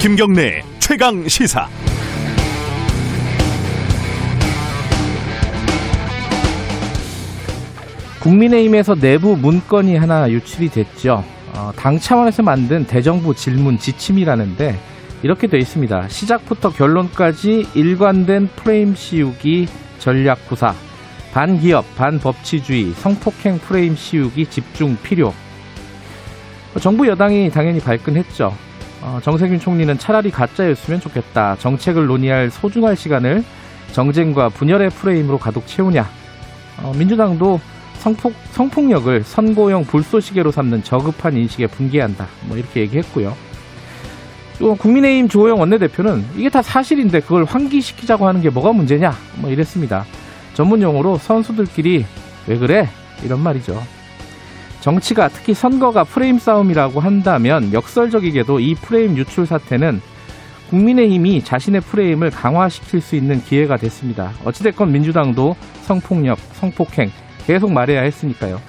김경래 최강 시사. 국민의힘에서 내부 문건이 하나 유출이 됐죠. 어, 당 차원에서 만든 대정부 질문 지침이라는데 이렇게 돼 있습니다. 시작부터 결론까지 일관된 프레임 씌우기 전략 구사, 반기업, 반법치주의, 성폭행 프레임 씌우기 집중 필요. 정부 여당이 당연히 발끈했죠. 어, 정세균 총리는 차라리 가짜였으면 좋겠다. 정책을 논의할 소중한 시간을 정쟁과 분열의 프레임으로 가득 채우냐. 어, 민주당도 성폭, 성폭력을 선고용 불쏘시개로 삼는 저급한 인식에 분개한다. 뭐 이렇게 얘기했고요. 또 국민의힘 조호영 원내대표는 이게 다 사실인데 그걸 환기시키자고 하는 게 뭐가 문제냐? 뭐 이랬습니다. 전문 용어로 선수들끼리 왜 그래? 이런 말이죠. 정치가 특히 선거가 프레임 싸움이라고 한다면 역설적이게도 이 프레임 유출 사태는 국민의힘이 자신의 프레임을 강화시킬 수 있는 기회가 됐습니다. 어찌됐건 민주당도 성폭력, 성폭행 계속 말해야 했으니까요.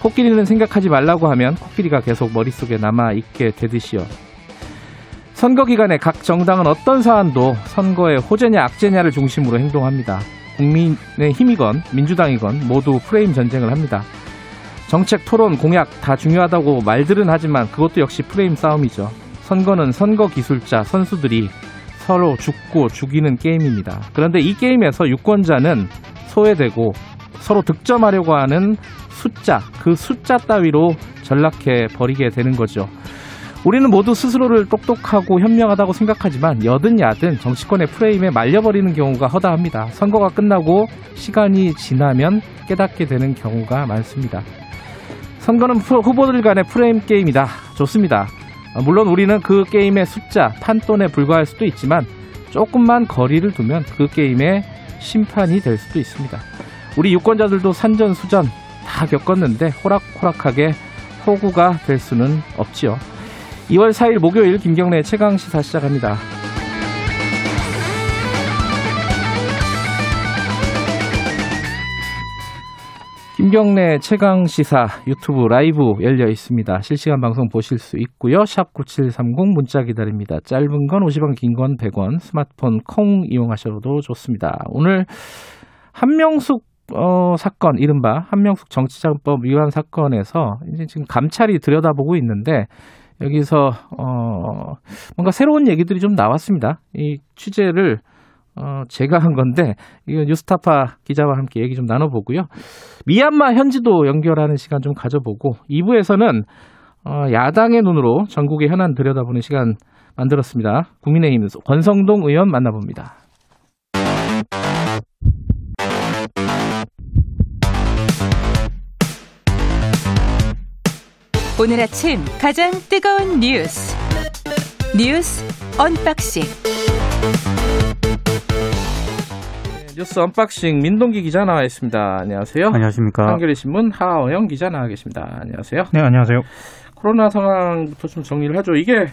코끼리는 생각하지 말라고 하면 코끼리가 계속 머릿속에 남아있게 되듯이요. 선거 기간에 각 정당은 어떤 사안도 선거의 호재냐 악재냐를 중심으로 행동합니다. 국민의 힘이건 민주당이건 모두 프레임 전쟁을 합니다. 정책 토론 공약 다 중요하다고 말들은 하지만 그것도 역시 프레임 싸움이죠. 선거는 선거 기술자 선수들이 서로 죽고 죽이는 게임입니다. 그런데 이 게임에서 유권자는 소외되고 서로 득점하려고 하는 숫자, 그 숫자 따위로 전락해 버리게 되는 거죠. 우리는 모두 스스로를 똑똑하고 현명하다고 생각하지만 여든 야든 정치권의 프레임에 말려버리는 경우가 허다합니다. 선거가 끝나고 시간이 지나면 깨닫게 되는 경우가 많습니다. 선거는 후보들 간의 프레임 게임이다. 좋습니다. 물론 우리는 그 게임의 숫자, 판돈에 불과할 수도 있지만 조금만 거리를 두면 그 게임의 심판이 될 수도 있습니다. 우리 유권자들도 산전수전 다 겪었는데 호락호락하게 호구가 될 수는 없지요. 2월 4일 목요일 김경래 최강 시사 시작합니다. 김경래 최강 시사 유튜브 라이브 열려 있습니다. 실시간 방송 보실 수 있고요. 샵 9730 문자 기다립니다. 짧은 건 50원, 긴 건 100원. 스마트폰 콩 이용하셔도 좋습니다. 오늘 한명숙 어, 사건, 이른바 한명숙 정치자금법 위반 사건에서 이제 지금 감찰이 들여다보고 있는데 여기서 어 뭔가 새로운 얘기들이 좀 나왔습니다. 이 취재를 어 제가 한 건데 이거 뉴스타파 기자와 함께 얘기 좀 나눠보고요. 미얀마 현지도 연결하는 시간 좀 가져보고 2부에서는 어 야당의 눈으로 전국의 현안 들여다보는 시간 만들었습니다. 국민의힘 권성동 의원 만나봅니다. 오늘 아침 가장 뜨거운 뉴스 뉴스 unboxing 네, 뉴스 unboxing 민동기 기자 나와 있습니다. 안녕하세요. 안녕하십니까. 한겨레 신문 하어영 기자 나와 계십니다. 안녕하세요. 네, 안녕하세요. 코로나 상황부터 좀 정리를 하죠. 이게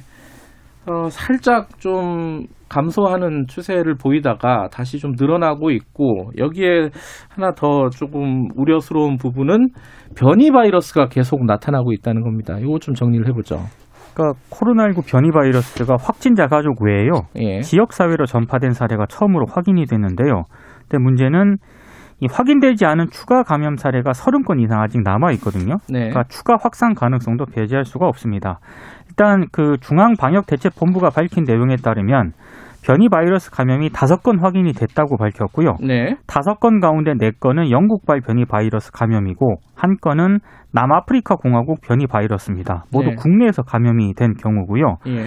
어, 살짝 좀 감소하는 추세를 보이다가 다시 좀 늘어나고 있고 여기에 하나 더 조금 우려스러운 부분은 변이 바이러스가 계속 나타나고 있다는 겁니다. 이거 좀 정리를 해보죠. 그러니까 코로나19 변이 바이러스가 확진자 가족 외에요. 예. 지역 사회로 전파된 사례가 처음으로 확인이 됐는데요. 근데 문제는 이 확인되지 않은 추가 감염 사례가 30건 이상 아직 남아 있거든요. 네. 그러니까 추가 확산 가능성도 배제할 수가 없습니다. 일단 그 중앙방역대책본부가 밝힌 내용에 따르면 변이 바이러스 감염이 다섯 건 확인이 됐다고 밝혔고요. 네. 다섯 건 가운데 네 건은 영국발 변이 바이러스 감염이고 한 건은 남아프리카 공화국 변이 바이러스입니다. 모두 네. 국내에서 감염이 된 경우고요. 예.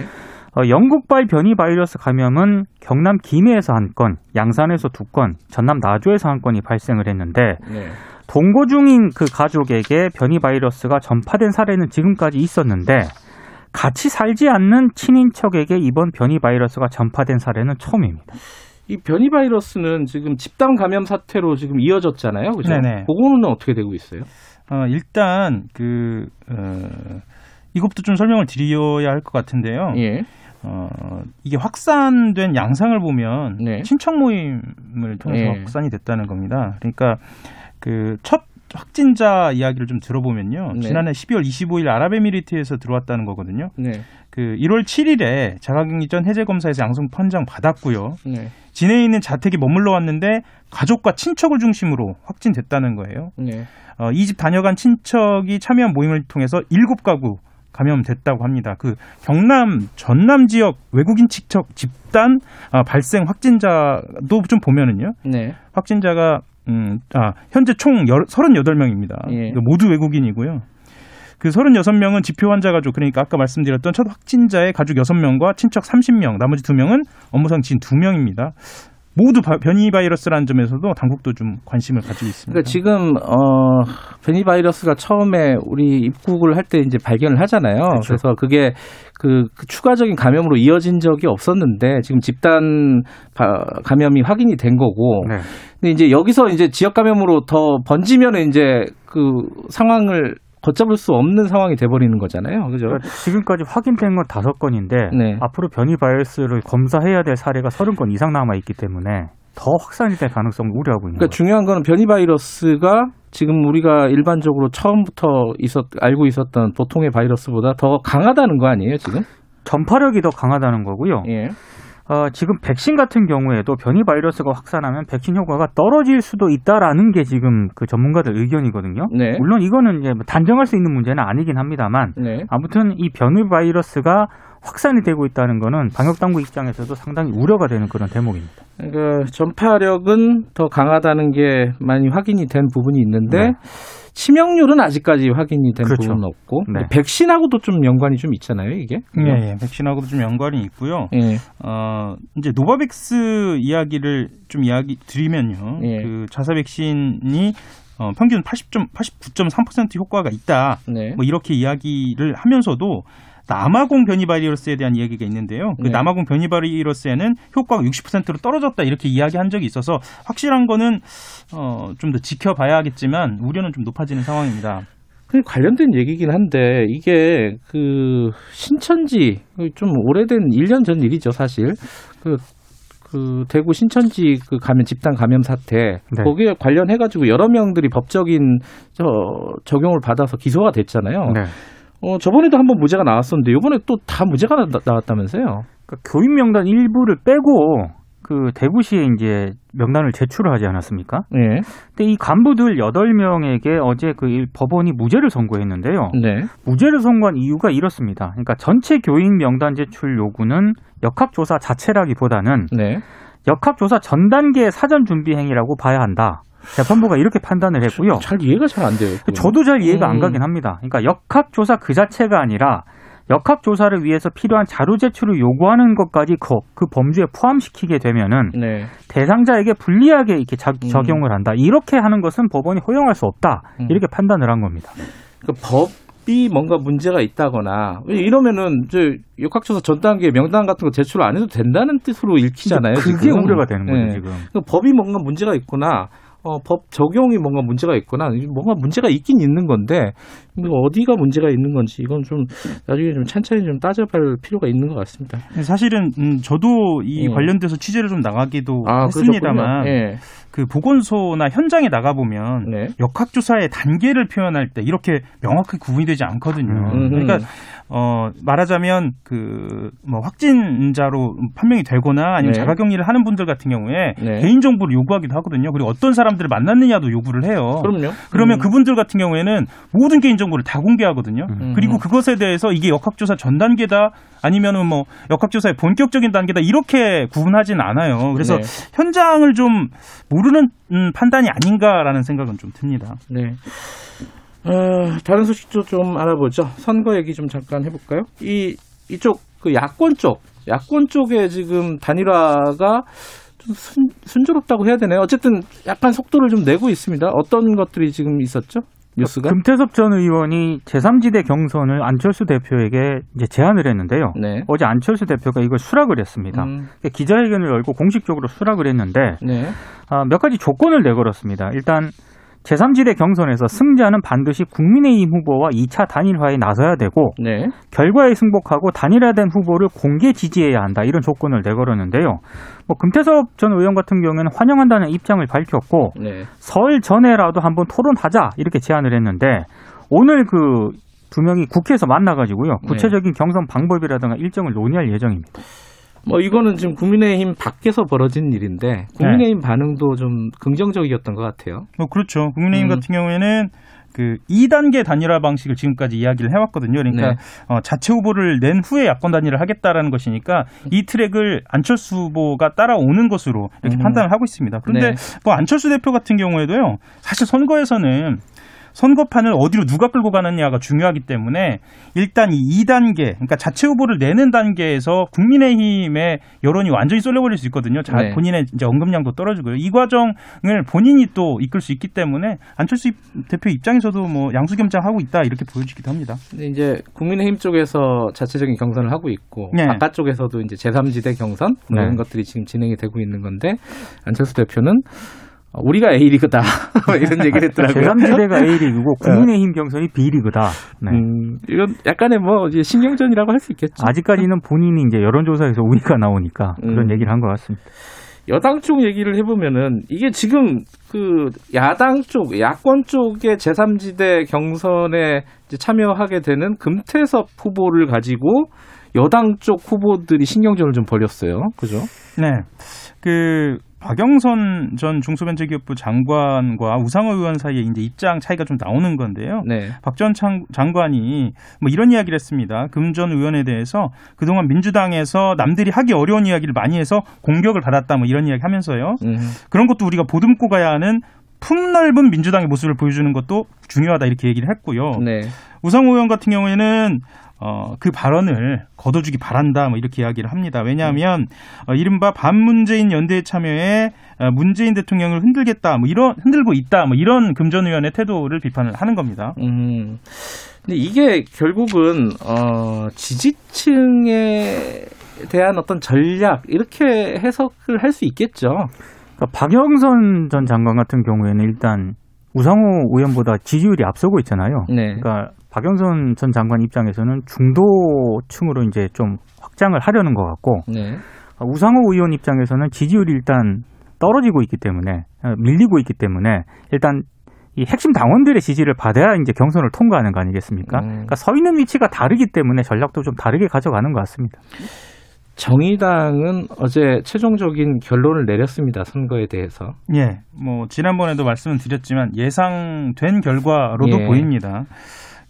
어, 영국발 변이 바이러스 감염은 경남 김해에서 한 건, 양산에서 두 건, 전남 나주에서 한 건이 발생을 했는데 네. 동거 중인 그 가족에게 변이 바이러스가 전파된 사례는 지금까지 있었는데 같이 살지 않는 친인척에게 이번 변이 바이러스가 전파된 사례는 처음입니다. 이 변이 바이러스는 지금 집단 감염 사태로 지금 이어졌잖아요. 그죠? 네네. 그거는 어떻게 되고 있어요? 어, 일단 그 어, 이것부터 좀 설명을 드려야 할 것 같은데요. 예. 어, 이게 확산된 양상을 보면 네. 친척 모임을 통해서 예. 확산이 됐다는 겁니다. 그러니까 그 첫 확진자 이야기를 좀 들어보면요. 네. 지난해 12월 25일 아랍에미리트에서 들어왔다는 거거든요. 네. 그 1월 7일에 자가격리 전 해제 검사에서 양성 판정 받았고요. 네. 진해에 있는 자택에 머물러 왔는데 가족과 친척을 중심으로 확진됐다는 거예요. 네. 어, 이 집 다녀간 친척이 참여한 모임을 통해서 7가구 감염됐다고 합니다. 그 경남 전남 지역 외국인 친척 집단 아, 발생 확진자도 좀 보면은요. 네. 확진자가 음, 아, 현재 총 38명입니다. 예. 모두 외국인이고요. 그 36명은 지표 환자 가족, 그러니까 아까 말씀드렸던 첫 확진자의 가족 6명과 친척 30명, 나머지 2명은 업무상 지인 2명입니다. 모두 바- 변이 바이러스라는 점에서도 당국도 좀 관심을 가지고 있습니다. 그러니까 지금 어 변이 바이러스가 처음에 우리 입국을 할 때 이제 발견을 하잖아요. 그렇죠. 그래서 그게 그, 그 추가적인 감염으로 이어진 적이 없었는데 지금 집단 바- 감염이 확인이 된 거고. 네. 근데 이제 여기서 이제 지역 감염으로 더 번지면 이제 그 상황을 걷잡을 수 없는 상황이 돼버리는 거잖아요. 그죠? 그러니까 지금까지 확인된 건 다섯 건인데 네. 앞으로 변이 바이러스를 검사해야 될 사례가 서른 건 이상 남아 있기 때문에 더 확산이 될 가능성을 우려하고 있는 그러니까. 중요한 거는 변이 바이러스가 지금 우리가 일반적으로 처음부터 있었 알고 있었던 보통의 바이러스보다 더 강하다는 거 아니에요, 지금? 전파력이 더 강하다는 거고요. 예. 어, 지금 백신 같은 경우에도 변이 바이러스가 확산하면 백신 효과가 떨어질 수도 있다라는 게 지금 그 전문가들 의견이거든요. 네. 물론 이거는 이제 뭐 단정할 수 있는 문제는 아니긴 합니다만 네. 아무튼 이 변이 바이러스가 확산이 되고 있다는 거는 방역 당국 입장에서도 상당히 우려가 되는 그런 대목입니다. 그러니까 전파력은 더 강하다는 게 많이 확인이 된 부분이 있는데 네. 치명률은 아직까지 확인이 된 그렇죠. 부분은 없고 네. 백신하고도 좀 연관이 좀 있잖아요, 이게. 예, 예, 백신하고도 좀 연관이 있고요. 예. 어, 이제 노바백스 이야기를 좀 이야기 드리면요. 예. 그 자사 백신이 어, 평균 80점, 89.3% 효과가 있다. 네. 뭐 이렇게 이야기를 하면서도 남아공 변이 바이러스에 대한 이야기가 있는데요. 그 네. 남아공 변이 바이러스에는 효과가 60%로 떨어졌다 이렇게 이야기한 적이 있어서 확실한 거는 어, 좀 더 지켜봐야 하겠지만 우려는 좀 높아지는 상황입니다. 그 관련된 얘기긴 한데 이게 그 신천지 좀 오래된 1년 전 일이죠, 사실. 그, 그 대구 신천지 그 감염 집단 감염 사태 네. 거기에 관련해 가지고 여러 명들이 법적인 저 적용을 받아서 기소가 됐잖아요. 네. 어 저번에도 한번 무죄가 나왔었는데 이번에 또 다 무죄가 나, 나왔다면서요? 그러니까 교인 명단 일부를 빼고 그 대구시에 이제 명단을 제출을 하지 않았습니까? 예. 근데 이 간부들 8명에게 어제 그 일- 법원이 무죄를 선고했는데요. 네. 무죄를 선고한 이유가 이렇습니다. 그러니까 전체 교인 명단 제출 요구는 역학조사 자체라기보다는 네. 역학조사 전 단계 사전 준비 행위라고 봐야 한다. 재판부가 이렇게 판단을 했고요. 잘 이해가 잘 안 돼요. 그건. 저도 잘 이해가 안 음. 가긴 합니다. 그러니까 역학조사 그 자체가 아니라 역학조사를 위해서 필요한 자료 제출을 요구하는 것까지 그, 그 범주에 포함시키게 되면은 네. 대상자에게 불리하게 이렇게 자- 음. 적용을 한다. 이렇게 하는 것은 법원이 허용할 수 없다. 음. 이렇게 판단을 한 겁니다. 그 법 이 뭔가 문제가 있다거나 이러면은 저 역학조사 전 단계 명단 같은 거 제출 안 해도 된다는 뜻으로 읽히잖아요. 그게 지금. 우려가 되는 거죠, 네. 지금. 그 법이 뭔가 문제가 있거나 어, 법 적용이 뭔가 문제가 있거나 뭔가 문제가 있긴 있는 건데 이거 어디가 문제가 있는 건지 이건 좀 나중에 좀 찬찬히 좀 따져볼 필요가 있는 것 같습니다. 사실은 음, 저도 이 음. 관련돼서 취재를 좀 나가기도 아, 했습니다만. 예. 그 보건소나 현장에 나가 보면 네. 역학조사의 단계를 표현할 때 이렇게 명확히 구분이 되지 않거든요. 음. 그러니까 어 말하자면 그 뭐 확진자로 판명이 되거나 아니면 네. 자가격리를 하는 분들 같은 경우에 네. 개인 정보를 요구하기도 하거든요. 그리고 어떤 사람들을 만났느냐도 요구를 해요. 그럼요. 그러면 음. 그분들 같은 경우에는 모든 개인 정보를 다 공개하거든요. 음. 그리고 그것에 대해서 이게 역학조사 전 단계다 아니면은 뭐 역학조사의 본격적인 단계다 이렇게 구분하진 않아요. 그래서 네. 현장을 좀 모르는 음, 판단이 아닌가라는 생각은 좀 듭니다. 네. 어, 다른 소식도 좀 알아보죠. 선거 얘기 좀 잠깐 해볼까요? 이 이쪽 그 야권 쪽, 야권 쪽에 지금 단일화가 좀 순, 순조롭다고 해야 되나요? 어쨌든 약간 속도를 좀 내고 있습니다. 어떤 것들이 지금 있었죠? 뉴스가? 금태섭 전 의원이 제3지대 경선을 안철수 대표에게 이제 제안을 했는데요. 네. 어제 안철수 대표가 이걸 수락을 했습니다. 음, 그러니까 기자회견을 열고 공식적으로 수락을 했는데 네. 아, 몇 가지 조건을 내걸었습니다. 일단 제3지대 경선에서 승자는 반드시 국민의힘 후보와 2차 단일화에 나서야 되고 네. 결과에 승복하고 단일화된 후보를 공개 지지해야 한다 이런 조건을 내걸었는데요. 뭐 금태섭 전 의원 같은 경우에는 환영한다는 입장을 밝혔고 네. 설 전에라도 한번 토론하자 이렇게 제안을 했는데 오늘 그 두 명이 국회에서 만나가지고요 구체적인 경선 방법이라든가 일정을 논의할 예정입니다. 뭐 이거는 지금 국민의힘 밖에서 벌어진 일인데 국민의힘 반응도 좀 긍정적이었던 것 같아요. 뭐 그렇죠. 국민의힘 음. 같은 경우에는 그 2단계 단일화 방식을 지금까지 이야기를 해왔거든요. 그러니까 네. 어, 자체 후보를 낸 후에 야권 단일을 하겠다라는 것이니까 이 트랙을 안철수 후보가 따라오는 것으로 이렇게 음. 판단을 하고 있습니다. 그런데 네. 뭐 안철수 대표 같은 경우에도요. 사실 선거에서는 선거판을 어디로 누가 끌고 가느냐가 중요하기 때문에 일단 이 2단계, 그러니까 자체 후보를 내는 단계에서 국민의힘의 여론이 완전히 쏠려버릴 수 있거든요. 자, 네. 본인의 이제 언급량도 떨어지고요. 이 과정을 본인이 또 이끌 수 있기 때문에 안철수 입- 대표 입장에서도 뭐 양수겸장하고 있다 이렇게 보여지기도 합니다. 근데 이제 국민의힘 쪽에서 자체적인 경선을 하고 있고 네. 바깥쪽에서도 이제 제3지대 경선 뭐 네. 이런 것들이 지금 진행이 되고 있는 건데 안철수 대표는 어, 우리가 A리그다 이런 얘기를 했더라고요. 제3지대가 A리그고 국민의힘 경선이 B리그다. 네. 음, 이건 약간의 뭐 이제 신경전이라고 할 수 있겠죠. 아직까지는 본인이 이제 여론조사에서 우위가 나오니까 그런 음. 얘기를 한 것 같습니다. 여당 쪽 얘기를 해보면은 이게 지금 그 야당 쪽, 야권 쪽의 제3지대 경선에 참여하게 되는 금태섭 후보를 가지고 여당 쪽 후보들이 신경전을 좀 벌였어요. 그죠? 네. 그 박영선 전 중소벤처기업부 장관과 우상호 의원 사이에 이제 입장 차이가 좀 나오는 건데요. 네. 박전 장관이 뭐 이런 이야기를 했습니다. 금 전 의원에 대해서 그동안 민주당에서 남들이 하기 어려운 이야기를 많이 해서 공격을 받았다 뭐 이런 이야기 하면서요. 음, 그런 것도 우리가 보듬고 가야 하는 품넓은 민주당의 모습을 보여주는 것도 중요하다 이렇게 얘기를 했고요. 네. 우상호 의원 같은 경우에는 어, 그 발언을 거둬주기 바란다 뭐 이렇게 이야기를 합니다. 왜냐하면 어, 이른바 반문재인 연대에 참여해 어, 문재인 대통령을 흔들겠다 뭐 이런 흔들고 있다 뭐 이런 금전 의원의 태도를 비판을 하는 겁니다. 음. 근데 이게 결국은 어 지지층에 대한 어떤 전략 이렇게 해석을 할 수 있겠죠. 그러니까 박영선 전 장관 같은 경우에는 일단 우상호 의원보다 지지율이 앞서고 있잖아요. 네. 그러니까 박영선 전 장관 입장에서는 중도층으로 이제 좀 확장을 하려는 것 같고 네. 우상호 의원 입장에서는 지지율이 일단 떨어지고 있기 때문에 어, 밀리고 있기 때문에 일단 이 핵심 당원들의 지지를 받아야 이제 경선을 통과하는 거 아니겠습니까? 음. 그러니까 서 있는 위치가 다르기 때문에 전략도 좀 다르게 가져가는 것 같습니다. 정의당은 어제 최종적인 결론을 내렸습니다. 선거에 대해서. 예, 뭐 지난번에도 말씀을 드렸지만 예상된 결과로도 예. 보입니다.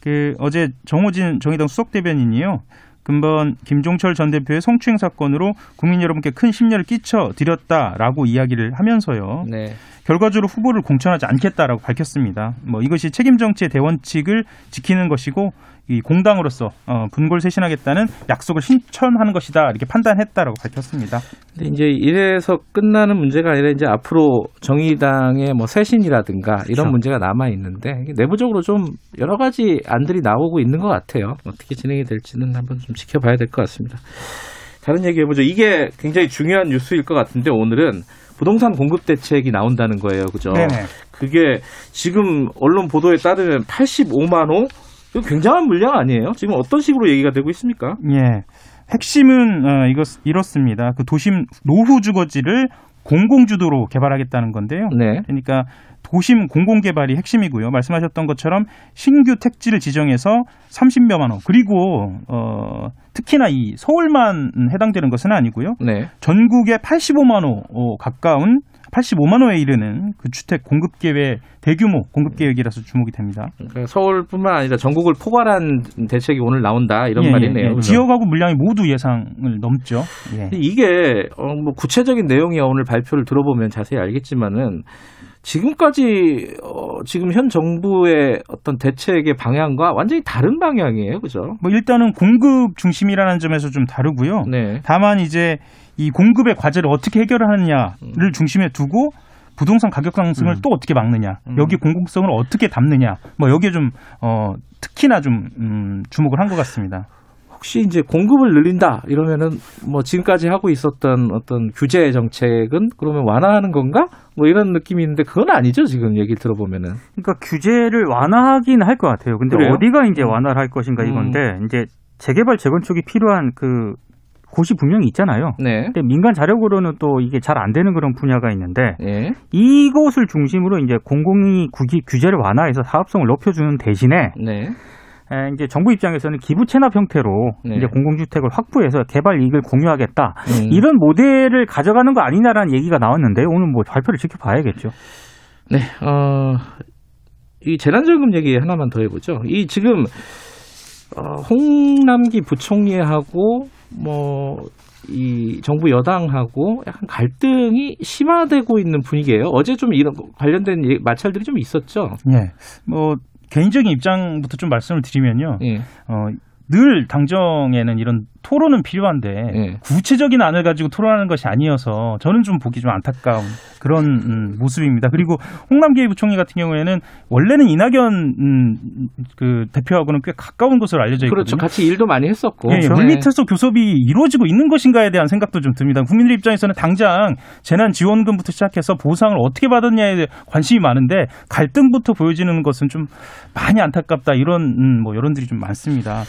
그 어제 정호진 정의당 수석 대변인이요. 근본 김종철 전 대표의 성추행 사건으로 국민 여러분께 큰 심려를 끼쳐 드렸다라고 이야기를 하면서요. 네. 결과적으로 후보를 공천하지 않겠다라고 밝혔습니다. 뭐 이것이 책임 정치의 대원칙을 지키는 것이고 이 공당으로서 어, 분골 쇄신하겠다는 약속을 실천하는 것이다 이렇게 판단했다라고 밝혔습니다. 근데 이제 이래서 끝나는 문제가 아니라 이제 앞으로 정의당의 뭐 쇄신이라든가 이런 그렇죠. 문제가 남아 있는데 내부적으로 좀 여러 가지 안들이 나오고 있는 것 같아요. 어떻게 진행이 될지는 한번 좀 지켜봐야 될 것 같습니다. 다른 얘기 해보죠. 이게 굉장히 중요한 뉴스일 것 같은데 오늘은 부동산 공급 대책이 나온다는 거예요. 그죠? 네네. 그게 지금 언론 보도에 따르면 85만 호? 이거 굉장한 물량 아니에요? 지금 어떤 식으로 얘기가 되고 있습니까? 예. 핵심은 어, 이것 이렇습니다. 그 도심 노후 주거지를 공공주도로 개발하겠다는 건데요. 네. 그러니까 도심 공공개발이 핵심이고요. 말씀하셨던 것처럼 신규 택지를 지정해서 30여만 호 그리고 어, 특히나 이 서울만 해당되는 것은 아니고요. 네. 전국에 85만 호 어, 가까운 85만 호에 이르는 그 주택 공급 계획 대규모 공급 계획이라서 주목이 됩니다. 그러니까 서울뿐만 아니라 전국을 포괄한 대책이 오늘 나온다 이런 예, 예, 말이네요. 예. 그죠? 지역하고 물량이 모두 예상을 넘죠. 예. 이게 어, 뭐 구체적인 내용이야 오늘 발표를 들어보면 자세히 알겠지만은 지금까지 어, 지금 현 정부의 어떤 대책의 방향과 완전히 다른 방향이에요, 그죠? 뭐 일단은 공급 중심이라는 점에서 좀 다르고요. 네. 다만 이제 이 공급의 과제를 어떻게 해결하느냐를 중심에 두고 부동산 가격 상승을 음. 또 어떻게 막느냐, 음. 여기 공공성을 어떻게 담느냐, 뭐 여기에 좀 어, 특히나 좀 음, 주목을 한 것 같습니다. 혹시 이제 공급을 늘린다 이러면은 뭐 지금까지 하고 있었던 어떤 규제 정책은 그러면 완화하는 건가? 뭐 이런 느낌이 있는데 그건 아니죠 지금 얘기를 들어보면은. 그러니까 규제를 완화하긴 할 것 같아요. 근데 그래요? 어디가 이제 완화를 할 것인가 이건데 이제 재개발 재건축이 필요한 그 곳이 분명히 있잖아요. 네. 근데 민간 자력으로는 또 이게 잘 안 되는 그런 분야가 있는데 예. 이곳을 중심으로 이제 공공이 구기, 규제를 완화해서 사업성을 높여주는 대신에 네. 에, 이제 정부 입장에서는 기부 체납 형태로 네. 이제 공공주택을 확보해서 개발 이익을 공유하겠다 음. 이런 모델을 가져가는 거 아니냐라는 얘기가 나왔는데 오늘 뭐 발표를 지켜봐야겠죠. 네, 어, 이 재난지원금 얘기 하나만 더 해보죠. 이 지금, 어, 홍남기 부총리하고, 뭐, 이 정부 여당하고 약간 갈등이 심화되고 있는 분위기예요. 어제 좀 이런 거 관련된 마찰들이 좀 있었죠. 예. 뭐 개인적인 입장부터 좀 말씀을 드리면요. 예. 어, 늘 당정에는 이런 토론은 필요한데 예. 구체적인 안을 가지고 토론하는 것이 아니어서 저는 좀 보기 좀 안타까운 그런 음, 모습입니다. 그리고 홍남기 부총리 같은 경우에는 원래는 이낙연 음, 그 대표하고는 꽤 가까운 것으로 알려져 있거든요. 그렇죠. 같이 일도 많이 했었고. 예, 예, 네. 물밑에서 교섭이 이루어지고 있는 것인가에 대한 생각도 좀 듭니다. 국민들 입장에서는 당장 재난 지원금부터 시작해서 보상을 어떻게 받았냐에 대해 관심이 많은데 갈등부터 보여지는 것은 좀 많이 안타깝다 이런 음, 뭐 여론들이 좀 많습니다.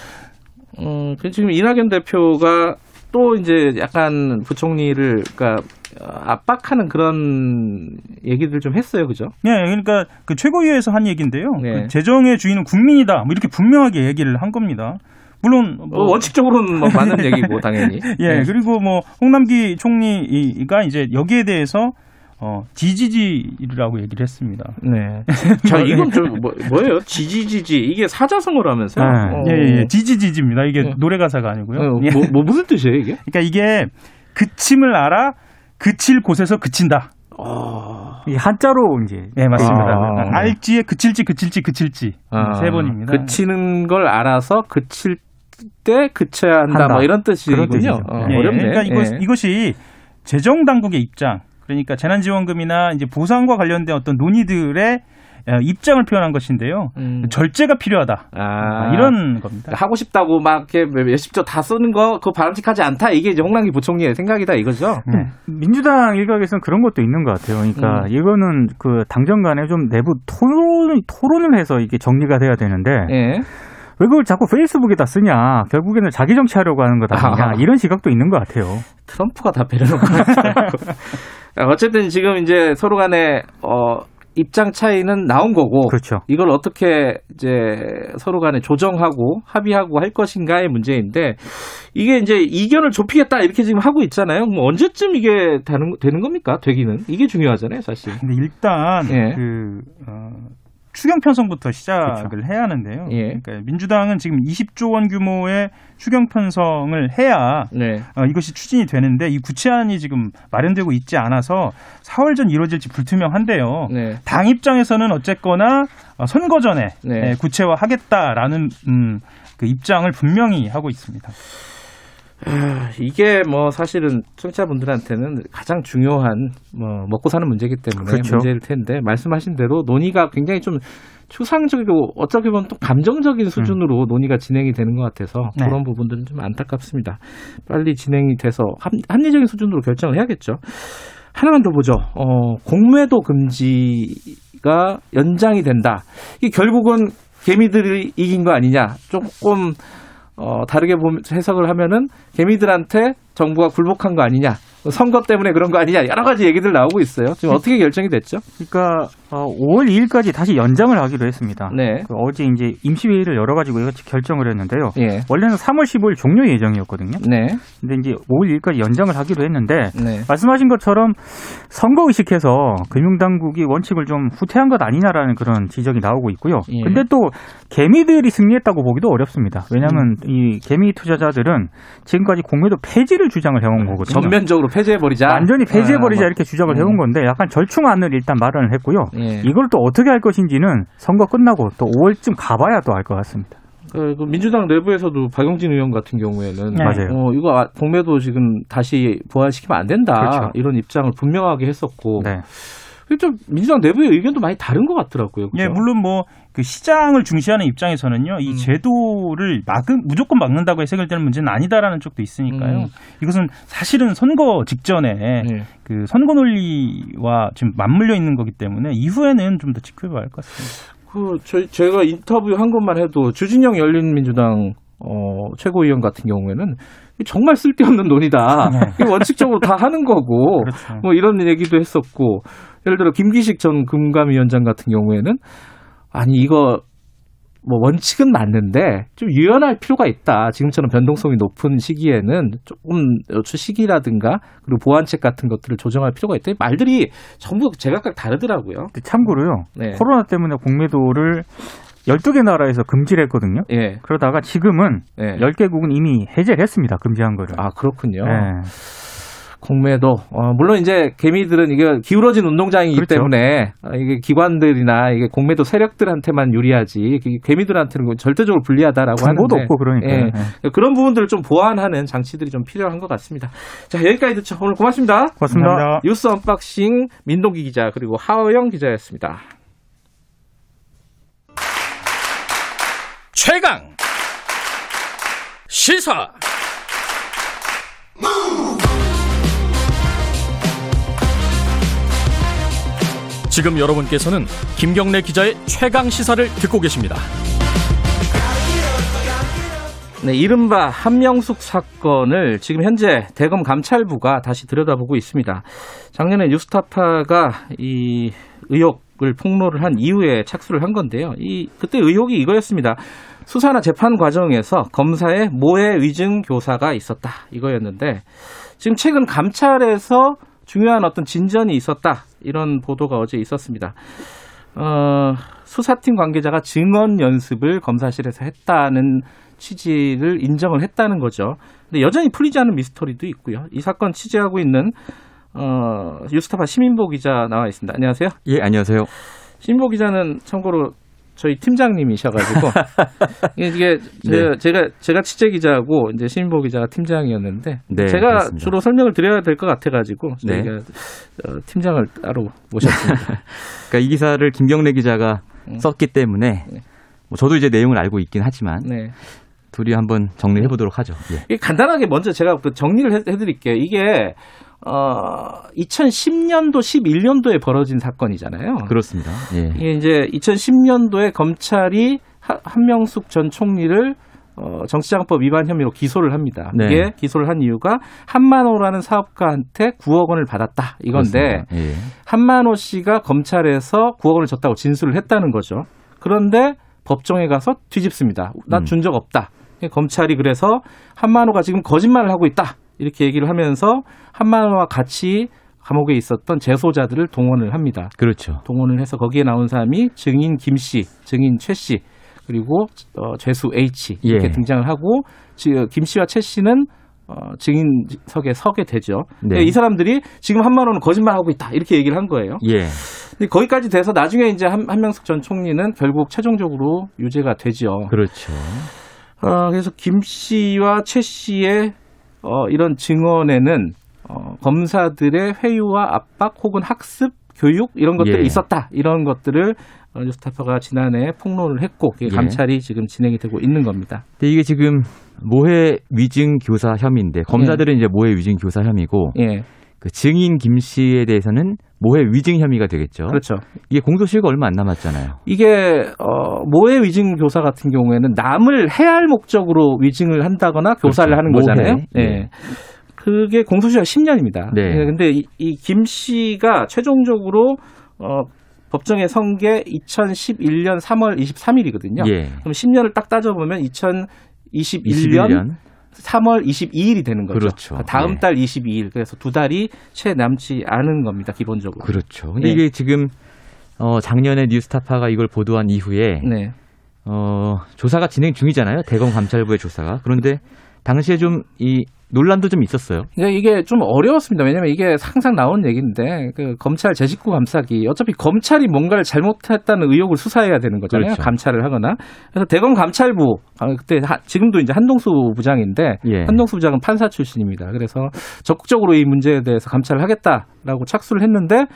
음, 그 지금 이낙연 대표가 또 이제 약간 부총리를 그러니까 어, 압박하는 그런 얘기들 좀 했어요, 그죠? 예, 그러니까 그 최고위에서 한 얘기인데요. 네. 그 재정의 주인은 국민이다. 뭐 이렇게 분명하게 얘기를 한 겁니다. 물론 어, 뭐 원칙적으로는 뭐 맞는 얘기고 당연히. 예, 네. 그리고 뭐 홍남기 총리가 이제 여기에 대해서 어, 지지지라고 얘기를 했습니다. 네. 자, 이건 좀 뭐, 뭐예요? 지지지지 이게 사자성어로 하면서요. 네. 어. 예, 예, 예. 지지지지입니다. 이게 네. 노래 가사가 아니고요. 어, 예. 뭐, 뭐 무슨 뜻이에요 이게? 그러니까 이게 그침을 알아 그칠 곳에서 그친다. 어. 이 한자로 이제 네, 맞습니다. 아. 알지에 그칠지 그칠지 그칠지 아, 세 번입니다. 그치는 걸 알아서 그칠 때 그쳐야 한다. 한다. 뭐 이런 뜻이군요. 어, 예, 어렵네. 그러니까 이것, 예. 이것이 재정 당국의 입장, 그러니까 재난지원금이나 이제 보상과 관련된 어떤 논의들의 어, 입장을 표현한 것인데요. 음. 절제가 필요하다. 아, 이런 겁니다. 하고 싶다고 막 이렇게 몇십 조 다 쓰는 거 그거 바람직하지 않다. 이게 이제 홍남기 부총리의 생각이다 이거죠. 네. 민주당 일각에서는 그런 것도 있는 것 같아요. 그러니까 음. 이거는 그 당정 간에 좀 내부 토론, 토론을 해서 이게 정리가 돼야 되는데 예. 왜 그걸 자꾸 페이스북에다 쓰냐? 결국에는 자기 정치하려고 하는 것 아니냐? 아. 이런 시각도 있는 것 같아요. 트럼프가 다 배려놓고 아, 어쨌든 지금 이제 서로 간에 어 입장 차이는 나온 거고 그렇죠. 이걸 어떻게 이제 서로 간에 조정하고 합의하고 할 것인가의 문제인데 이게 이제 이견을 좁히겠다 이렇게 지금 하고 있잖아요. 뭐 언제쯤 이게 되는, 되는 겁니까? 되기는 이게 중요하잖아요, 사실. 근데 일단 예. 그 어, 추경 편성부터 시작을 해야 하는데요. 예. 그러니까 민주당은 지금 20조 원 규모의 추경 편성을 해야 네. 어, 이것이 추진이 되는데 이 구체안이 지금 마련되고 있지 않아서 4월 전 이루어질지 불투명한데요. 네. 당 입장에서는 어쨌거나 어, 선거 전에 네. 예, 구체화하겠다라는 음, 그 입장을 분명히 하고 있습니다. 아, 이게 뭐 사실은 청취자분들한테는 가장 중요한 뭐 먹고 사는 문제이기 때문에 그렇죠. 문제일 텐데 말씀하신 대로 논의가 굉장히 좀 추상적이고 어떻게 보면 또 감정적인 수준으로 논의가 진행이 되는 것 같아서 네. 그런 부분들은 좀 안타깝습니다. 빨리 진행이 돼서 합, 합리적인 수준으로 결정을 해야겠죠. 하나만 더 보죠. 어, 공매도 금지가 연장이 된다. 이게 결국은 개미들이 이긴 거 아니냐. 조금 어, 다르게 보면 해석을 하면은 개미들한테 정부가 굴복한 거 아니냐. 선거 때문에 그런 거 아니냐. 여러 가지 얘기들 나오고 있어요. 지금 어떻게 결정이 됐죠? 그러니까 어, 5월 2일까지 다시 연장을 하기로 했습니다. 네. 그 어제 이제 임시회의를 열어가지고 결정을 했는데요. 예. 원래는 3월 15일 종료 예정이었거든요. 네. 근데 이제 5월 2일까지 연장을 하기로 했는데 네. 말씀하신 것처럼 선거 의식해서 금융당국이 원칙을 좀 후퇴한 것 아니냐라는 그런 지적이 나오고 있고요. 예. 근데 또 개미들이 승리했다고 보기도 어렵습니다. 왜냐하면 음. 이 개미 투자자들은 지금까지 공매도 폐지를 주장을 해온 거거든요. 전면적으로 폐지해버리자. 완전히 폐지해버리자 아, 이렇게 주장을 음. 해온 건데 약간 절충안을 일단 마련을 했고요. 예. 이걸 또 어떻게 할 것인지는 선거 끝나고 또 5월쯤 가봐야 또 알 것 같습니다. 그, 그 민주당 내부에서도 박용진 의원 같은 경우에는 네. 맞아요. 어, 이거 아- 공매도 지금 다시 부활시키면 안 된다. 그렇죠. 이런 입장을 분명하게 했었고 네. 좀 민주당 내부의 의견도 많이 다른 것 같더라고요. 그죠? 예, 물론 뭐 그 시장을 중시하는 입장에서는요, 이 음. 제도를 막은 무조건 막는다고 해석되는 문제는 아니다라는 쪽도 있으니까요. 음. 이것은 사실은 선거 직전에 네. 그 선거 논리와 지금 맞물려 있는 거기 때문에 이후에는 좀 더 지켜봐야 할 것 같습니다. 그 저희 제가 인터뷰 한 것만 해도 주진영 열린민주당 어, 최고위원 같은 경우에는 정말 쓸데없는 논의다. 이게 원칙적으로 다 하는 거고 네. 그렇죠. 뭐 이런 얘기도 했었고 예를 들어 김기식 전 금감위원장 같은 경우에는 아니 이거 뭐 원칙은 맞는데 좀 유연할 필요가 있다. 지금처럼 변동성이 높은 시기에는 조금 시기라든가 그리고 보완책 같은 것들을 조정할 필요가 있다. 말들이 전부 제각각 다르더라고요. 근데 참고로요. 네. 코로나 때문에 공매도를 12개 나라에서 금지를 했거든요. 예. 그러다가 지금은 예. 10개국은 이미 해제를 했습니다. 금지한 거를. 아 그렇군요. 네. 공매도 어, 물론 이제 개미들은 이게 기울어진 운동장이기 그렇죠. 때문에 어, 이게 기관들이나 이게 공매도 세력들한테만 유리하지 개미들한테는 절대적으로 불리하다라고 정보도 하는데 없고 그러니까. 예. 요 그런 부분들을 좀 보완하는 장치들이 좀 필요한 것 같습니다. 자 여기까지 듣죠. 오늘 고맙습니다. 고맙습니다. 감사합니다. 뉴스 unboxing 민동기 기자 그리고 하어영 기자였습니다. 최강 시사 지금 여러분께서는 김경래 기자의 최강 시사를 듣고 계십니다. 네, 이른바 한명숙 사건을 지금 현재 대검 감찰부가 다시 들여다보고 있습니다. 작년에 뉴스타파가 이 의혹을 폭로를 한 이후에 착수를 한 건데요. 이 그때 의혹이 이거였습니다. 수사나 재판 과정에서 검사의 모해 위증 교사가 있었다 이거였는데 지금 최근 감찰에서 중요한 어떤 진전이 있었다 이런 보도가 어제 있었습니다. 어, 수사팀 관계자가 증언 연습을 검사실에서 했다는 취지를 인정을 했다는 거죠. 근데 여전히 풀리지 않은 미스터리도 있고요. 이 사건 취재하고 있는 어, 유스타파 시민보 기자 나와 있습니다. 안녕하세요. 예, 안녕하세요. 시민보 기자는 참고로 저희 팀장님이셔가지고 이게 제, 네. 제가 제가 취재 기자고 이제 시민보 기자가 팀장이었는데 네, 제가 그렇습니다. 주로 설명을 드려야 될 것 같아가지고 네. 저희가 어, 팀장을 따로 모셨습니다. 그러니까 이 기사를 김경래 기자가 음. 썼기 때문에 네. 뭐 저도 이제 내용을 알고 있긴 하지만 네. 둘이 한번 정리해 보도록 하죠. 예. 간단하게 먼저 제가 그 정리를 해, 해드릴게요. 이게 어 2010년도 11년도에 벌어진 사건이잖아요. 그렇습니다. 예. 이게 이제 2010년도에 검찰이 하- 한명숙 전 총리를 어, 정치자금법 위반 혐의로 기소를 합니다. 네. 이게 기소를 한 이유가 한만호라는 사업가한테 9억 원을 받았다 이건데. 예. 한만호 씨가 검찰에서 9억 원을 줬다고 진술을 했다는 거죠. 그런데 법정에 가서 뒤집습니다. 나 음. 준적 없다. 검찰이 그래서 한만호가 지금 거짓말을 하고 있다. 이렇게 얘기를 하면서 한만호와 같이 감옥에 있었던 재소자들을 동원을 합니다. 그렇죠. 동원을 해서 거기에 나온 사람이 증인 김 씨, 증인 최 씨, 그리고 어, 죄수 H 이렇게 예. 등장을 하고 지- 김 씨와 최 씨는 어, 증인석에 서게 되죠. 네. 이 사람들이 지금 한만호는 거짓말하고 있다 이렇게 얘기를 한 거예요. 예. 근데 거기까지 돼서 나중에 이제 한, 한명숙 전 총리는 결국 최종적으로 유죄가 되죠. 그렇죠. 어, 그래서 김 씨와 최 씨의 어, 이런 증언에는 어, 검사들의 회유와 압박 혹은 학습, 교육 이런 것들이 예. 있었다. 이런 것들을 어, 뉴스타파가 지난해 폭로를 했고 그게 예. 감찰이 지금 진행이 되고 있는 겁니다. 근데 이게 지금 모해 위증 교사 혐의인데 검사들은 이제 모해 위증 교사 혐의고 예, 그 증인 김 씨에 대해서는 모해 위증 혐의가 되겠죠. 그렇죠. 이게 공소시효가 얼마 안 남았잖아요. 이게 어, 모해 위증 교사 같은 경우에는 남을 해할 목적으로 위증을 한다거나 교사를 그렇죠. 하는. 거잖아요. 예. 예. 그게 공소시효가 10년입니다. 네. 근데 이김 씨가 최종적으로 어, 법정에 선게 2011년 3월 23일이거든요. 예. 그럼 10년을 딱 따져보면 2021년 21년 3월 22일이 되는 거죠. 그렇죠. 다음 예. 달 22일. 그래서 두 달이 채 남지 않은 겁니다. 기본적으로. 그렇죠. 근데 네. 이게 지금 어 작년에 뉴스타파가 이걸 보도한 이후에 네. 어, 조사가 진행 중이잖아요. 대검 감찰부의 조사가. 그런데 당시에 좀 이 논란도 좀 있었어요. 그러니까 이게 좀 어려웠습니다. 왜냐하면 이게 항상 나온 얘기인데 그 검찰 제19 감사기 어차피 검찰이 뭔가를 잘못했다는 의혹을 수사해야 되는 거잖아요. 그렇죠. 감찰을 하거나 그래서 대검 감찰부 아, 그때 하- 지금도 이제 한동수 부장인데 예. 한동수 부장은 판사 출신입니다. 그래서 적극적으로 이 문제에 대해서 감찰을 하겠다라고 착수를 했는데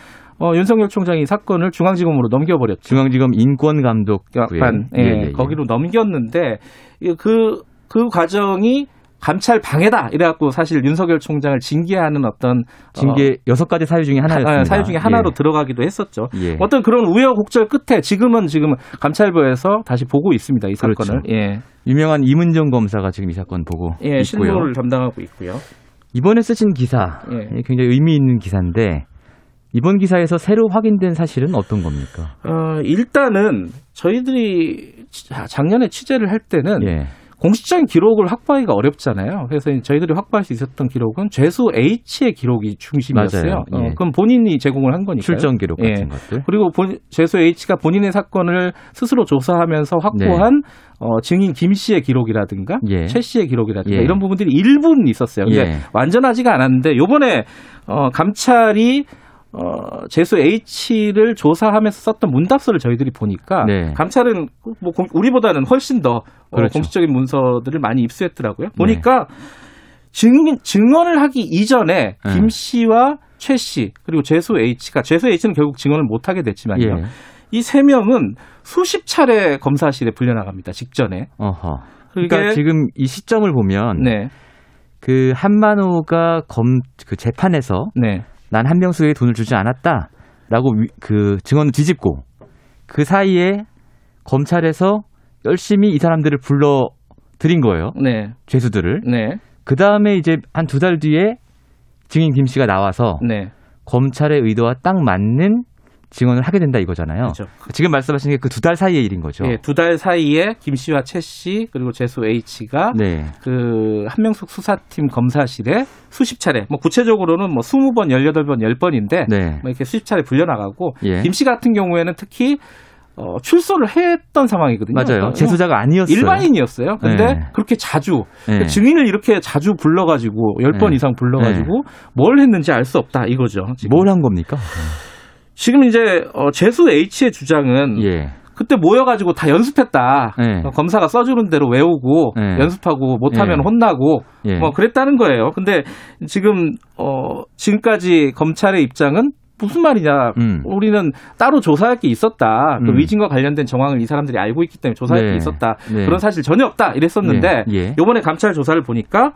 어, 윤석열 총장이 이 사건을 중앙지검으로 넘겨버렸죠. 중앙지검 인권감독부에 반 예, 거기로 넘겼는데 이 그, 그 과정이 감찰 방해다 이래갖고 사실 윤석열 총장을 징계하는 어떤 징계 여섯 가지 사유 중에 하나였습니다. 어, 사유 중에 하나로 예. 들어가기도 했었죠. 예. 어떤 그런 우여곡절 끝에 지금은 지금 감찰부에서 다시 보고 있습니다 이 사건을. 그렇죠. 예, 유명한 이문정 검사가 지금 이 사건 보고 예, 있고요. 신고를 담당하고 있고요. 이번에 쓰신 기사 예. 굉장히 의미 있는 기사인데 이번 기사에서 새로 확인된 사실은 어떤 겁니까? 어, 일단은 저희들이 지- 작년에 취재를 할 때는 예. 공식적인 기록을 확보하기가 어렵잖아요. 그래서 저희들이 확보할 수 있었던 기록은 죄수 H의 기록이 중심이었어요. 맞아요. 예. 어, 그럼 본인이 제공을 한 거니까요. 출정 기록 같은 예. 것들. 그리고 본, 죄수 H가 본인의 사건을 스스로 조사하면서 확보한 어, 증인 김 씨의 기록이라든가 네. 예. 최 씨의 기록이라든가 예. 이런 부분들이 일부는 있었어요. 근데 예. 완전하지가 않았는데 요번에 어, 감찰이 어, 재수 H를 조사하면서 썼던 문답서를 저희들이 보니까 네. 감찰은 뭐 공- 우리보다는 훨씬 더 어, 그렇죠. 공식적인 문서들을 많이 입수했더라고요. 보니까 증, 증언을 하기 이전에 네. 김 씨와 최 씨, 그리고 재수 H가, 재수 H는 결국 증언을 못하게 됐지만요. 예. 이세 명은 수십 차례 검사실에 불려나갑니다. 직전에. 어허. 그게- 그러니까 지금 이 시점을 보면 네, 그 한만호가 검 그 재판에서 네, 난 한명수에게 돈을 주지 않았다 라고 위- 그 증언을 뒤집고 그 사이에 검찰에서 열심히 이 사람들을 불러 들인 거예요. 네, 죄수들을. 네, 그 다음에 이제 한 두 달 뒤에 증인 김 씨가 나와서 네. 검찰의 의도와 딱 맞는 증언을 하게 된다 이거잖아요. 그렇죠. 지금 말씀하신 게 그 두 달 사이의 일인 거죠. 예, 두달 사이에 김 씨와 최 씨, 그리고 재수 H가 네. 그 한명숙 수사팀 검사실에 수십 차례, 뭐 구체적으로는 뭐 20번, 18번, 10번인데 네. 뭐 이렇게 수십 차례 불려 나가고 예. 김씨 같은 경우에는 특히 어, 출소를 했던 상황이거든요. 맞아요. 어, 재수자가 아니었어요. 일반인이었어요. 근데 네. 그렇게 자주 네. 증인을 이렇게 자주 불러가지고 10번 네. 이상 불러가지고 뭘 했는지 알 수 없다 이거죠. 뭘 한 겁니까? 지금 이제 어, 재수 H의 주장은 예. 그때 모여가지고 다 연습했다. 네. 어, 검사가 써주는 대로 외우고 네. 연습하고 못하면 네. 혼나고 예. 뭐 그랬다는 거예요. 근데 지금 어 지금까지 검찰의 입장은 무슨 말이냐? 음. 우리는 따로 조사할 게 있었다. 그 음. 위증과 관련된 정황을 이 사람들이 알고 있기 때문에 조사할 네. 게 있었다. 네. 그런 사실 전혀 없다. 이랬었는데 예. 예. 요번에 감찰 조사를 보니까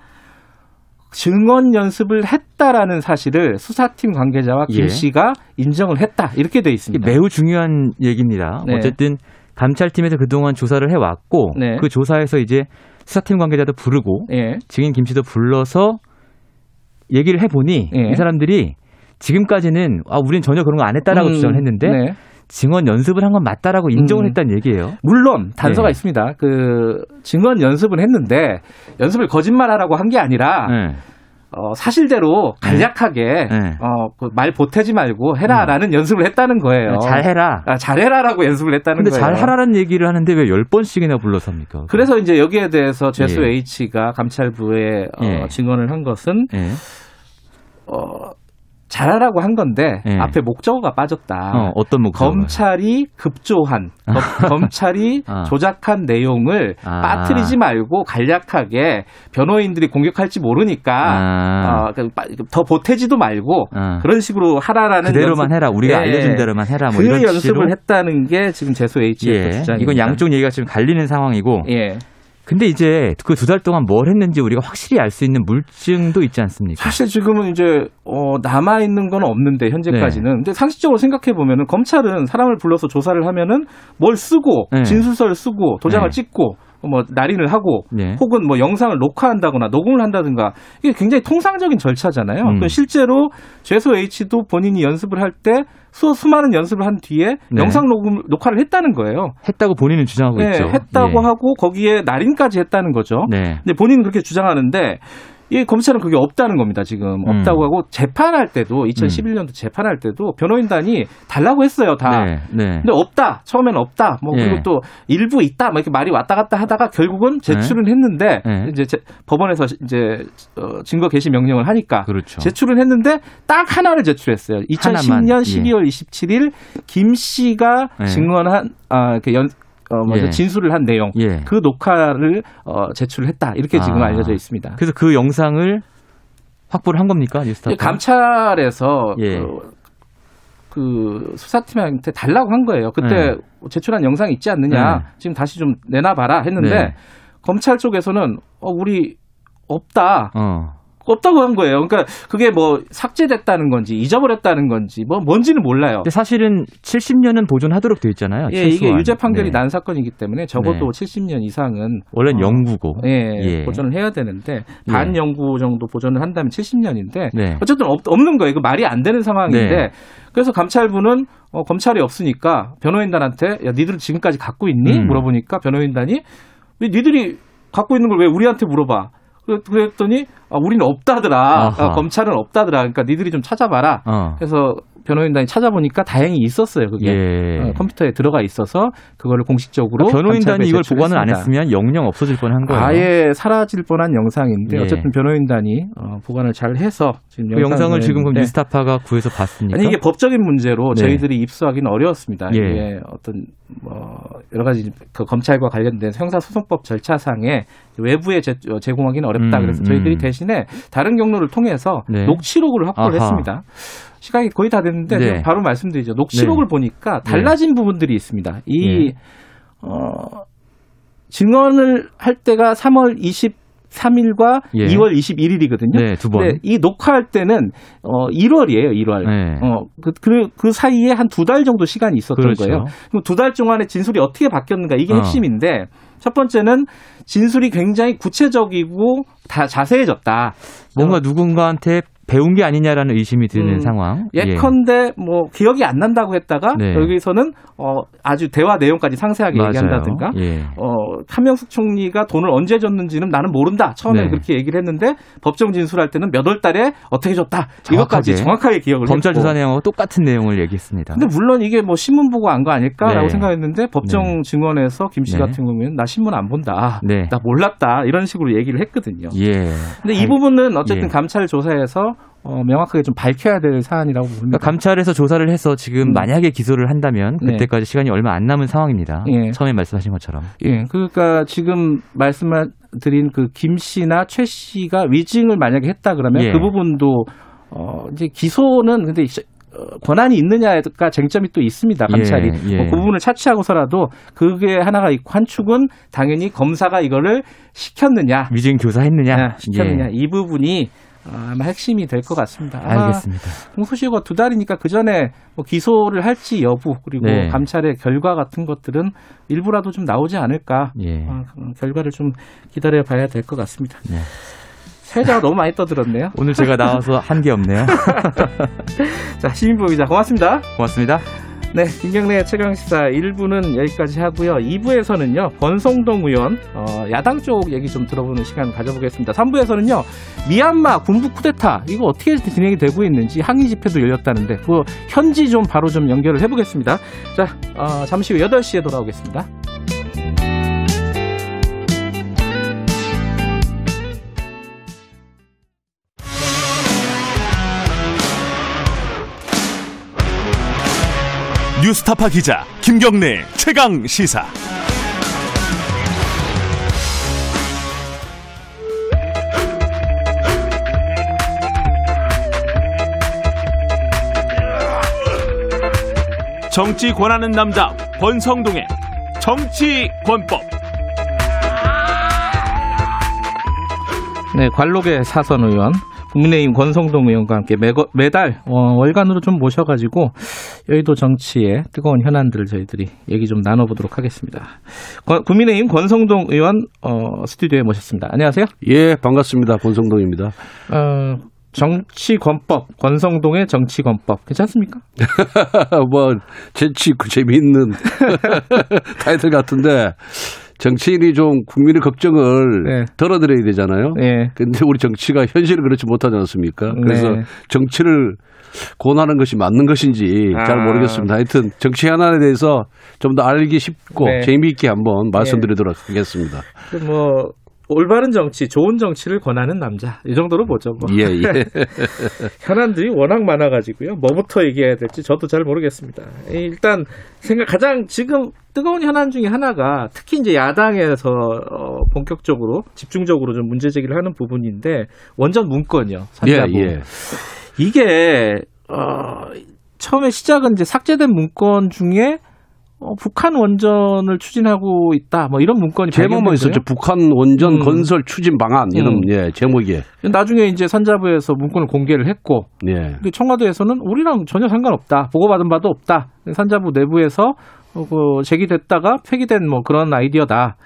증언 연습을 했다라는 사실을 수사팀 관계자와 김 예. 씨가 인정을 했다. 이렇게 돼 있습니다. 매우 중요한 얘기입니다. 네. 어쨌든 감찰팀에서 그동안 조사를 해왔고 네. 그 조사에서 이제 수사팀 관계자도 부르고 예. 증인 김 씨도 불러서 얘기를 해보니 예. 이 사람들이 지금까지는 아 우리는 전혀 그런 거 안 했다라고 음, 주장을 했는데 네. 증언 연습을 한 건 맞다라고 인정을 음. 했다는 얘기예요. 물론 단서가 네. 있습니다. 그 증언 연습은 했는데 연습을 거짓말하라고 한 게 아니라 네. 어, 사실대로 간략하게 네. 어, 그 말 보태지 말고 해라라는 연습을 했다는 거예요. 잘해라. 아, 잘해라라고 연습을 했다는 근데 거예요. 잘하라는 얘기를 하는데 왜열 번씩이나 불러서 합니까? 그래서 이제 여기에 대해서 제수 예. H가 감찰부에 어, 예. 증언을 한 것은 예. 어, 잘하라고 한 건데 예. 앞에 목적어가 빠졌다. 어, 어떤 목적? 검찰이 급조한 검- 검찰이 아. 조작한 내용을 아. 빠뜨리지 말고 간략하게 변호인들이 공격할지 모르니까 아. 어, 그 빠- 더 보태지도 말고 아. 그런 식으로 하라라는 그대로만 연습- 해라. 우리가 예. 알려준 대로만 해라. 뭐 그 이런 연습을 취지로. 했다는 게 지금 제수 H의 예. 주장입니다. 이건 양쪽 얘기가 지금 갈리는 상황이고. 예. 근데 이제 그 두 달 동안 뭘 했는지 우리가 확실히 알 수 있는 물증도 있지 않습니까? 사실 지금은 이제 어, 남아 있는 건 없는데 현재까지는. 네. 근데 상식적으로 생각해 보면은 검찰은 사람을 불러서 조사를 하면은 뭘 쓰고 네. 진술서를 쓰고 도장을 네. 찍고 뭐 날인을 하고 네. 혹은 뭐 영상을 녹화한다거나 녹음을 한다든가 이게 굉장히 통상적인 절차잖아요. 음. 그 실제로 죄수 H도 본인이 연습을 할 때 수, 수많은 연습을 한 뒤에 네. 영상 녹음 녹화를 했다는 거예요. 했다고 본인은 주장하고 네, 있죠. 했다고 예. 하고 거기에 날인까지 했다는 거죠. 네. 근데 본인은 그렇게 주장하는데 이 검찰은 그게 없다는 겁니다. 지금 음. 없다고 하고 재판할 때도 2011년도 재판할 때도 변호인단이 달라고 했어요. 다. 네. 네. 근데 없다. 처음에는 없다. 뭐 예. 그리고 또 일부 있다. 뭐 이렇게 말이 왔다 갔다 하다가 결국은 제출은 했는데 네. 이제 제- 법원에서 이제 어, 증거 개시 명령을 하니까 그렇죠. 제출은 했는데 딱 하나를 제출했어요. 2010년 하나만, 예. 12월 27일 김 씨가 예. 증언한 아 이렇게 연 어, 먼저 예. 진술을 한 내용 예. 그 녹화를 어, 제출했다 이렇게 지금 아. 알려져 있습니다. 그래서 그 영상을 확보를 한 겁니까? 뉴스타파? 감찰에서 예. 그 그 수사팀한테 달라고 한 거예요. 그때 네. 제출한 영상 있지 않느냐. 네. 지금 다시 좀 내놔봐라 했는데 네. 검찰 쪽에서는 어, 우리 없다. 어. 없다고 한 거예요. 그러니까 그게 뭐 삭제됐다는 건지 잊어버렸다는 건지 뭐 뭔지는 몰라요. 근데 사실은 70년은 보존하도록 돼 있잖아요. 예, 이게 최소한. 유죄 판결이 네. 난 사건이기 때문에 적어도 네. 70년 이상은 원래는 어, 영구고. 예, 예. 보존을 해야 되는데 반영구 정도 보존을 한다면 70년인데 네. 어쨌든 없, 없는 거예요. 이거 말이 안 되는 상황인데 네. 그래서 감찰부는 어, 검찰이 없으니까 변호인단한테 야 니들은 지금까지 갖고 있니? 음. 물어보니까 변호인단이 왜 니들이 갖고 있는 걸 왜 우리한테 물어봐? 그- 그랬더니 아, 우리는 없다더라. 아, 검찰은 없다더라. 그러니까 니들이 좀 찾아봐라. 어. 그래서 변호인단이 찾아보니까 다행히 있었어요. 그게 예. 어, 컴퓨터에 들어가 있어서 그거를 공식적으로 그러니까 변호인단이 이걸 보관을 안. 했으면 영영 없어질 뻔한 거예요. 아예 사라질 뻔한 영상인데 예. 어쨌든 변호인단이 어, 보관을 잘 해서 지금 그 영상을 지금 그럼 뉴스타파가 구해서 봤습니까? 아니 이게 법적인 문제로 네. 저희들이 입수하기는 어려웠습니다. 예. 이게 어떤 뭐 여러 가지 그 검찰과 관련된 형사소송법 절차상에 외부에 제, 공하기는 어렵다. 음, 그래서 저희들이 음. 대신에 다른 경로를 통해서 네. 녹취록을 확보를 아하. 했습니다. 시간이 거의 다 됐는데 네. 바로 말씀드리죠. 녹취록을 보니까 달라진 부분들이 있습니다. 이 네. 어, 증언을 할 때가 3월 23일과 예. 2월 21일이거든요. 네, 두 번. 이 녹화할 때는 어 1월이에요, 1월. 네. 어, 그, 그, 그 사이에 한 두 달 정도 시간이 있었던 그렇죠. 거예요. 그럼 두 달 동안에 진술이 어떻게 바뀌었는가 이게 어. 핵심인데 첫 번째는 진술이 굉장히 구체적이고 다 자세해졌다. 뭔가 누군가한테 배운 게 아니냐라는 의심이 드는 음, 상황. 예컨대 뭐 기억이 안 난다고 했다가 네. 여기서는 어 아주 대화 내용까지 상세하게 맞아요. 얘기한다든가 예. 어, 한명숙 총리가 돈을 언제 줬는지는 나는 모른다. 처음에 네. 그렇게 얘기를 했는데 법정 진술할 때는 몇 월 달에 어떻게 줬다. 정확하게. 이것까지 정확하게 기억을 검찰 했고. 조사 내용하고 똑같은 내용을 얘기했습니다. 근데 물론 이게 뭐 신문 보고 안 거 아닐까라고 네. 생각했는데 법정 네. 증언에서 김씨 네. 같은 경우에는 나 신문 안 본다. 네. 나 몰랐다. 이런 식으로 얘기를 했거든요. 예. 근데 이 부분은 어쨌든 예. 감찰 조사에서 어, 명확하게 좀 밝혀야 될 사안이라고 봅니다. 그러니까 감찰에서 조사를 해서 지금 음. 만약에 기소를 한다면 네. 그때까지 시간이 얼마 안 남은 상황입니다. 예. 처음에 말씀하신 것처럼. 예, 그러니까 지금 말씀드린 그 김 씨나 최 씨가 위증을 만약에 했다 그러면 예. 그 부분도 어 이제 기소는 근데 어, 권한이 있느냐가 쟁점이 또 있습니다. 감찰이 예, 예. 뭐 그 부분을 차치하고서라도 그게 하나가 있고 한 축은 당연히 검사가 이거를 시켰느냐, 위증 교사했느냐? 아, 시켰느냐 예. 이 부분이 아마 핵심이 될 것 같습니다. 알겠습니다. 공소시효가 두 달이니까 그 전에 뭐 기소를 할지 여부 그리고 네. 감찰의 결과 같은 것들은 일부라도 좀 나오지 않을까 예. 어, 그 결과를 좀 기다려 봐야 될 것 같습니다. 네. 세자가 너무 많이 떠들었네요. 오늘 제가 나와서 한 게 없네요. 자, 시민보 기자 고맙습니다. 고맙습니다. 네, 김경래 최강시사 1부는 여기까지 하고요. 2부에서는요, 권성동 의원, 어, 야당 쪽 얘기 좀 들어보는 시간 가져보겠습니다. 3부에서는요, 미얀마 군부 쿠데타, 이거 어떻게 진행이 되고 있는지 항의 집회도 열렸다는데, 그 현지 좀 바로 좀 연결을 해보겠습니다. 자, 어, 잠시 후 8시에 돌아오겠습니다. 뉴스타파 기자 김경래 최강 시사. 정치 권하는 남자 권성동의 정치 권법. 네, 관록의 사선 의원, 국민의힘 권성동 의원과 함께 매, 매달 어, 월간으로 좀 모셔가지고 여의도 정치의 뜨거운 현안들을 저희들이 얘기 좀 나눠보도록 하겠습니다. 권- 국민의힘 권성동 의원 어, 스튜디오에 모셨습니다. 안녕하세요. 예, 반갑습니다. 권성동입니다. 어, 정치권법, 권성동의 정치권법 괜찮습니까? 뭐 재치 있고 재미있는 타이틀 같은데 정치인이 좀 국민의 걱정을 네. 덜어드려야 되잖아요. 예. 근데 우리 정치가 현실을 그렇지 못하지 않습니까? 그래서 네. 정치를 권하는 것이 맞는 것인지 잘 아. 모르겠습니다. 하여튼 정치 현안에 대해서 좀 더 알기 쉽고 네. 재미있게 한번 말씀드리도록 하겠습니다. 그뭐 올바른 정치, 좋은 정치를 권하는 남자 이 정도로 보죠. 뭐. 예, 예. 현안들이 워낙 많아가지고요. 뭐부터 얘기해야 될지 저도 잘 모르겠습니다. 일단 생각 가장 지금 뜨거운 현안 중에 하나가 특히 이제 야당에서 어, 본격적으로 집중적으로 좀 문제 제기를 하는 부분인데 원전 문건이요. 예, 산자부. 예. 이게 어, 처음에 시작은 이제 삭제된 문건 중에 어, 북한 원전을 추진하고 있다. 뭐 이런 문건이 제목만. 있었죠. 북한 원전 음. 건설 추진 방안 이런 음. 예, 제목이. 나중에 이제 산자부에서 문건을 공개를 했고 예. 청와대에서는 우리랑 전혀 상관없다. 보고받은 바도 없다. 산자부 내부에서 어, 그 제기됐다가 폐기된 뭐 그런 아이디어다.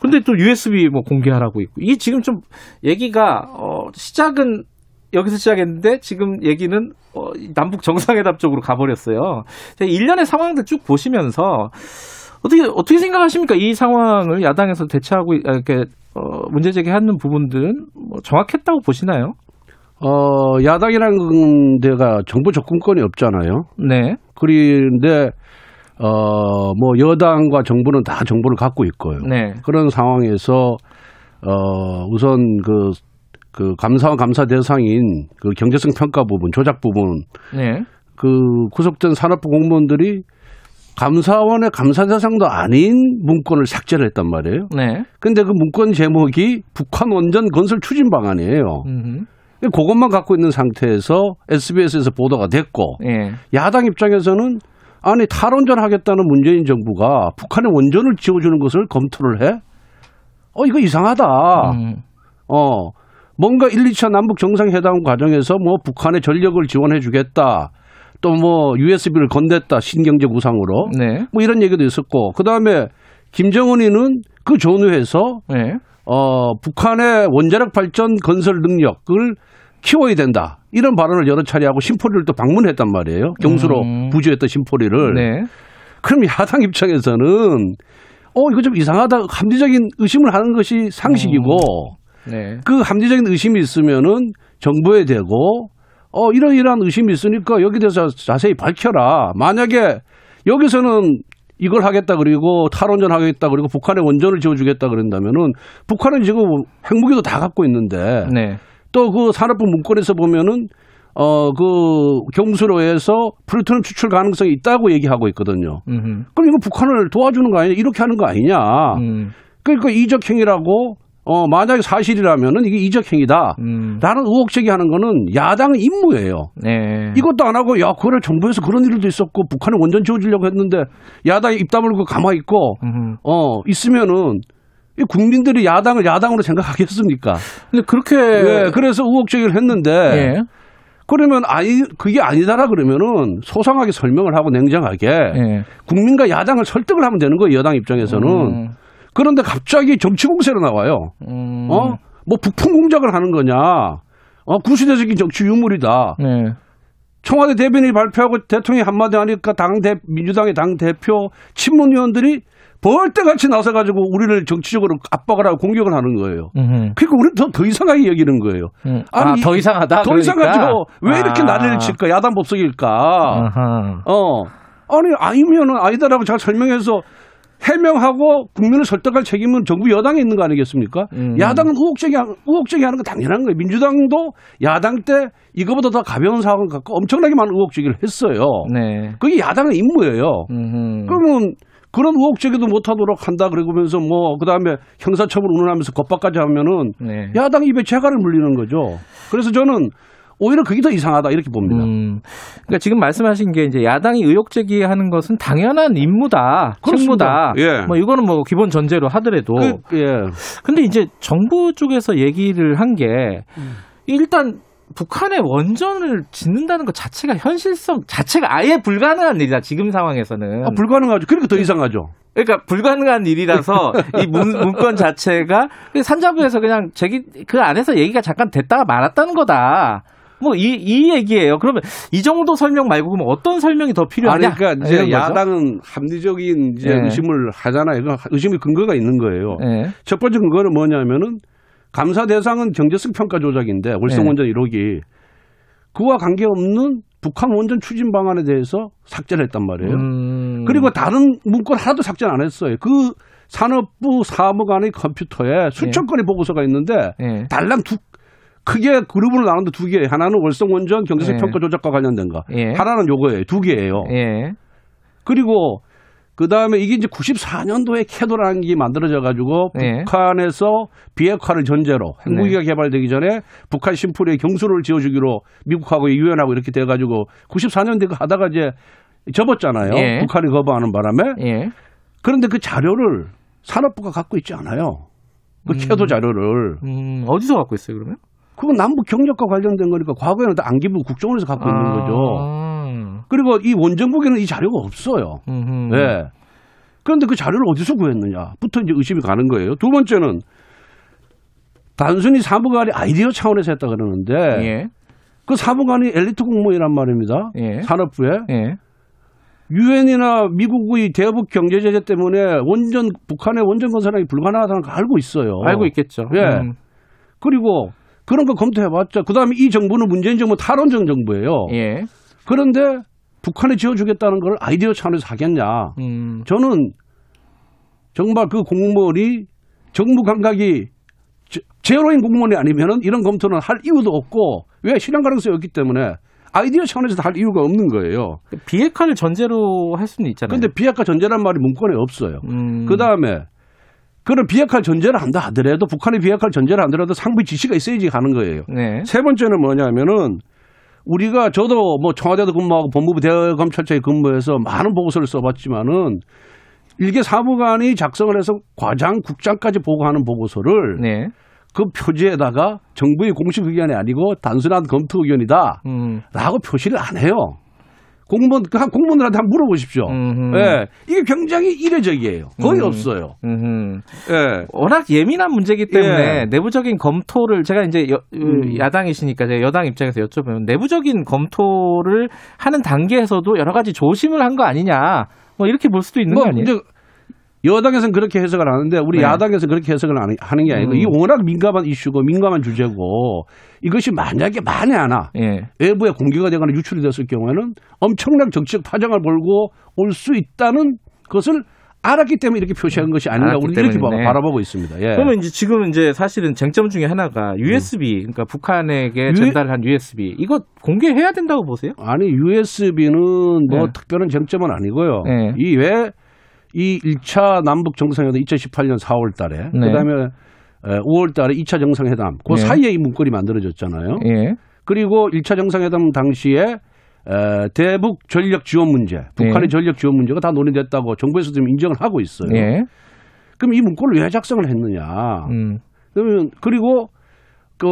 근데 또 USB 뭐 공개하라고 있고. 이게 지금 좀 얘기가 어 시작은 여기서 시작했는데 지금 얘기는 어, 남북 정상회담 쪽으로 가버렸어요. 일련의 상황들 쭉 보시면서 어떻게 어떻게 생각하십니까? 이 상황을 야당에서 대처하고 아, 이렇게 어, 문제 제기하는 부분들은 뭐 정확했다고 보시나요? 어, 야당이라는 데가 정부 접근권이 없잖아요. 네. 그런데 어, 뭐 여당과 정부는 다 정보를 갖고 있고요. 네. 그런 상황에서 어, 우선 그, 그 감사원 감사 대상인 그 경제성 평가 부분, 조작 부분, 네. 그 구속된 산업부 공무원들이 감사원의 감사 대상도 아닌 문건을 삭제를 했단 말이에요. 네. 근데 그 문건 제목이 북한 원전 건설 추진 방안이에요. 음. 그것만 갖고 있는 상태에서 SBS에서 보도가 됐고 예. 야당 입장에서는 아니 탈원전 하겠다는 문재인 정부가 북한의 원전을 지어주는 것을 검토를 해? 어 이거 이상하다. 음. 어 뭔가 1, 2차 남북 정상회담 과정에서 뭐 북한의 전력을 지원해 주겠다. 또 뭐 USB를 건넸다 신경제 구상으로 네. 뭐 이런 얘기도 있었고 그 다음에 김정은이는 그 전후에서 네. 어, 북한의 원자력 발전 건설 능력을 키워야 된다. 이런 발언을 여러 차례 하고 심포리를 또 방문했단 말이에요. 경수로 음. 부주했던 심포리를. 네. 그럼 야당 입장에서는 어, 이거 좀 이상하다. 합리적인 의심을 하는 것이 상식이고 네. 그 합리적인 의심이 있으면은 정부에 대고 어, 이러이러한 의심이 있으니까 여기 대해서 자세히 밝혀라. 만약에 여기서는 이걸 하겠다 그리고 탈원전 하겠다 그리고 북한의 원전을 지어주겠다 그런다면은 북한은 지금 핵무기도 다 갖고 있는데 네. 또그 산업부 문건에서 보면은 어 그 경수로에서 플루토늄 추출 가능성이 있다고 얘기하고 있거든요. 음. 그럼 이거 북한을 도와주는 거 아니냐? 이렇게 하는 거 아니냐? 음. 그러니까 이적행위라고 어 만약에 사실이라면은 이게 이적행위다. 음. 라는 의혹 제기하는 거는 야당의 임무예요. 네. 이것도 안 하고 야 그래 정부에서 그런 일도 있었고 북한에 원전 지어주려고 했는데 야당이 입 다물고 가만히 있고 음. 어 있으면은 이 국민들이 야당을 야당으로 생각하겠습니까? 근데 그렇게 예, 그래서 의혹 제기를 했는데 예. 그러면 아니 그게 아니다라 그러면은 소상하게 설명을 하고 냉정하게 예. 국민과 야당을 설득을 하면 되는 거예요 여당 입장에서는 음. 그런데 갑자기 정치 공세로 나와요. 음. 어? 뭐 북풍 공작을 하는 거냐? 어, 구시대적인 정치 유물이다. 네. 청와대 대변인이 발표하고 대통령이 한마디 하니까 당 대, 민주당의 당 대표 친문위원들이 벌떼같이 나서가지고 우리를 정치적으로 압박을 하고 공격을 하는 거예요. 음. 그러니까 우리는 더, 더 이상하게 여기는 거예요. 음. 아니, 아, 더 이상하다. 더 그러니까? 이상하죠. 왜 이렇게 아. 난리를 칠까? 야단 법석일까? 아하. 어. 아니, 아니면은 아니다라고 잘 설명해서 해명하고 국민을 설득할 책임은 정부 여당에 있는 거 아니겠습니까? 음. 야당은 의혹제기, 의혹제기 하는 건 당연한 거예요. 민주당도 야당 때 이거보다 더 가벼운 사안을 갖고 엄청나게 많은 의혹제기를 했어요. 네. 그게 야당의 임무예요. 음. 그러면 그런 의혹제기도 못하도록 한다 그러면서 뭐 그다음에 형사처벌 운운하면서 겁박까지 하면은 네. 야당 입에 재갈을 물리는 거죠. 그래서 저는 오히려 그게 더 이상하다 이렇게 봅니다. 음. 그러니까 지금 말씀하신 게 이제 야당이 의혹 제기하는 것은 당연한 임무다, 그렇습니다. 책무다. 예. 뭐 이거는 뭐 기본 전제로 하더라도. 그, 예. 근데 이제 정부 쪽에서 얘기를 한게 음. 일단 북한의 원전을 짓는다는 것 자체가 현실성 자체가 아예 불가능한 일이다. 지금 상황에서는. 아, 불가능하죠. 그러니까 더 이상하죠. 그러니까 불가능한 일이라서 이 문, 문건 자체가 산자부에서 그냥 제기 그 안에서 얘기가 잠깐 됐다가 말았다는 거다. 뭐이 이 얘기예요. 그러면 이 정도 설명 말고 그러면 어떤 설명이 더 아니, 필요하냐? 그러니까 이런 이제? 야당은 합리적인 이제 예. 의심을 하잖아요. 그 의심의 근거가 있는 거예요. 예. 첫 번째 근거는 뭐냐면은 감사 대상은 경제성 평가 조작인데 월성 네. 원전 1호기 그와 관계없는 북한 원전 추진 방안에 대해서 삭제를 했단 말이에요. 음. 그리고 다른 문건 하나도 삭제 안 했어요. 그 산업부 사무관의 컴퓨터에 수천 건의 보고서가 있는데 예. 달랑 두 크게 그룹으로 나누는데 두 개. 하나는 월성 원전 경제성 네. 평가 조작과 관련된 거. 예. 하나는 요거예요. 두 개예요. 예. 그리고 그 다음에 이게 이제 94년도에 캐도라는 게 만들어져 가지고 네. 북한에서 비핵화를 전제로 핵무기가 개발되기 전에 북한 심플에 경수를 지어주기로 미국하고 유엔하고 이렇게 돼 가지고 94년대 그 하다가 이제 접었잖아요. 예. 북한이 거부하는 바람에. 예. 그런데 그 자료를 산업부가 갖고 있지 않아요. 그 캐도 자료를. 음, 어디서 갖고 있어요, 그러면? 그건 남북 경력과 관련된 거니까 과거에는 다 안기부 국정원에서 갖고 있는 거죠. 아. 그리고 이 원정국에는 이 자료가 없어요. 음흠. 네. 그런데 그 자료를 어디서 구했느냐부터 이제 의심이 가는 거예요. 두 번째는 단순히 사무관이 아이디어 차원에서 했다 그러는데 예. 그 사무관이 엘리트 공무원이란 말입니다. 예. 산업부에 예. 유엔이나 미국의 대북 경제 제재 때문에 원전 북한의 원전 건설이 불가능하다는 걸 알고 있어요. 알고 있겠죠. 예. 음. 그리고 그런 거 검토해봤자 그다음에 이 정부는 문재인 정부 탈원전 정부예요. 예. 그런데 북한에 지어주겠다는 걸 아이디어 차원에서 하겠냐? 음. 저는 정말 그 공무원이 정부 감각이 제- 제로인 공무원이 아니면은 이런 검토는 할 이유도 없고 왜 실현 가능성이 없기 때문에 아이디어 차원에서 할 이유가 없는 거예요. 비핵화를 전제로 할 수는 있잖아요. 근데 비핵화 전제란 말이 문건에 없어요. 음. 그 다음에 그런 비핵화 전제를 한다 하더라도 북한이 비핵화 전제를 한다라도 상부 지시가 있어야지 가는 거예요. 네. 세 번째는 뭐냐면은 우리가 저도 뭐 청와대도 근무하고 법무부 대검찰청에 근무해서 많은 보고서를 써봤지만은 일개 사무관이 작성을 해서 과장, 국장까지 보고하는 보고서를 네. 그 표지에다가 정부의 공식 의견이 아니고 단순한 검토 의견이다. 음. 라고 표시를 안 해요. 공무원, 그한 공무원들한테 한번 물어보십시오. 음흠. 예. 이게 굉장히 이례적이에요. 거의 음. 없어요. 음흠. 예. 워낙 예민한 문제이기 때문에 예. 내부적인 검토를 제가 이제 여, 음. 야당이시니까 제가 여당 입장에서 여쭤보면 내부적인 검토를 하는 단계에서도 여러 가지 조심을 한 거 아니냐 뭐 이렇게 볼 수도 있는 뭐 거 아니에요? 여당에서는 그렇게 해석을 하는데 우리 네. 야당에서는 그렇게 해석을 안- 하는 게 아니고 음. 이 워낙 민감한 이슈고 민감한 주제고 이것이 만약에 만에 하나 예. 외부에 공개가 되거나 유출이 됐을 경우에는 엄청난 정치적 파장을 벌고 올 수 있다는 것을 알았기 때문에 이렇게 표시한 것이 아닌가 우리 이렇게. 바- 바라보고 있습니다. 예. 그러면 이제 지금 이제 사실은 쟁점 중에 하나가 USB, 그러니까 북한에게 유- 전달한 USB 이거 공개해야 된다고 보세요? 아니 USB는 뭐 네. 특별한 쟁점은 아니고요. 네. 이왜 이 1차 남북 정상회담 2018년 4월 달에 네. 그다음에 5월 달에 2차 정상회담 그 네. 사이에 이 문건이 만들어졌잖아요. 예. 그리고 1차 정상회담 당시에 에, 대북 전력 지원 문제, 북한의 네. 전력 지원 문제가 다 논의됐다고 정부에서 지금 인정을 하고 있어요. 예. 그럼 이 문건을 왜 작성을 했느냐? 음. 그러면 그리고 그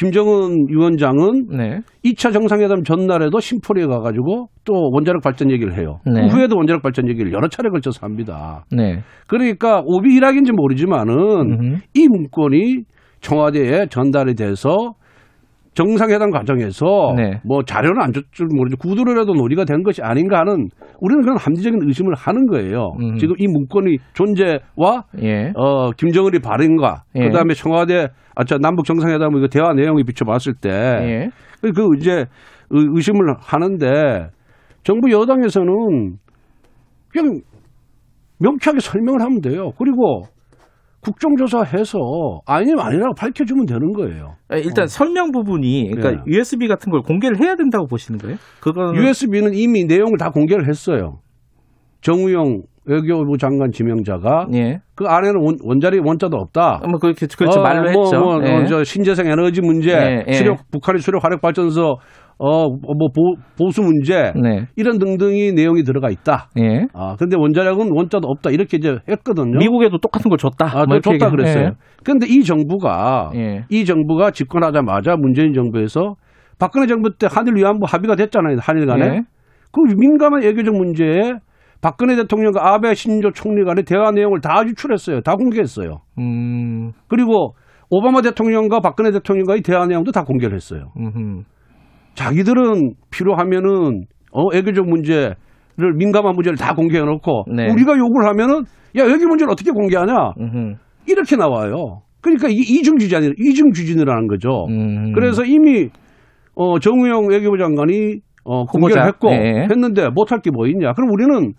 김정은 위원장은 네. 2차 정상회담 전날에도 심포리에 가가지고 또 원자력 발전 얘기를 해요. 네. 그 후에도 원자력 발전 얘기를 여러 차례 걸쳐서 합니다. 네. 그러니까 오비 일학인지 모르지만은 음흠. 이 문건이 청와대에 전달이 돼서 정상회담 과정에서 네. 뭐 자료는 안 줬줄 모르지 구두로라도 논의가 된 것이 아닌가 하는 우리는 그런 합리적인 의심을 하는 거예요. 음. 지금 이 문건이 존재와 예. 어 김정은이 발언과 예. 그다음에 청와대 아저 남북 정상회담 이거 대화 내용이 비춰봤을 때 예. 그 이제 의- 의심을 하는데 정부 여당에서는 그냥 명쾌하게 설명을 하면 돼요. 그리고 국정조사해서 아니면 아니라고 밝혀주면 되는 거예요. 아, 일단 설명 부분이 그러니까 예. USB 같은 걸 공개를 해야 된다고 보시는 거예요? 그거는 USB는 이미 내용을 다 공개를 했어요. 정우영 외교부 장관 지명자가 예. 그 안에는 원, 원자리 원자도 없다. 뭐 그렇게 그렇죠 어, 말로 뭐, 했죠. 뭐, 예. 어, 저 신재생 에너지 문제, 예, 예. 수력 북한의 수력 화력 발전소 어뭐 보수 문제 네. 이런 등등이 내용이 들어가 있다. 예. 아 근데 원자력은 원자도 없다 이렇게 이제 했거든요. 미국에도 똑같은 걸 줬다. 아, 뭐 줬다 얘기- 그랬어요. 그런데 이 정부가 예. 이 정부가 집권하자마자 문재인 정부에서 박근혜 정부 때 한일 위안부 합의가 됐잖아요. 한일 간에. 예. 그 민감한 외교적 문제에 박근혜 대통령과 아베 신조 총리 간의 대화 내용을 다 유출했어요. 다 공개했어요. 음. 그리고 오바마 대통령과 박근혜 대통령과의 대화 내용도 다 공개를 했어요. 음. 자기들은 필요하면은 어 외교적 문제 를 민감한 문제를 다 공개해 놓고 네. 우리가 요구를 하면은 야 외교 문제를 어떻게 공개하냐 음. 이렇게 나와요. 그러니까 이게 이중 주진이 이중 주진이라는 거죠. 음. 그래서 이미 어 정우영 외교부 장관이 어 공개를. 했고 네. 했는데 못할 게 뭐 있냐? 그럼 우리는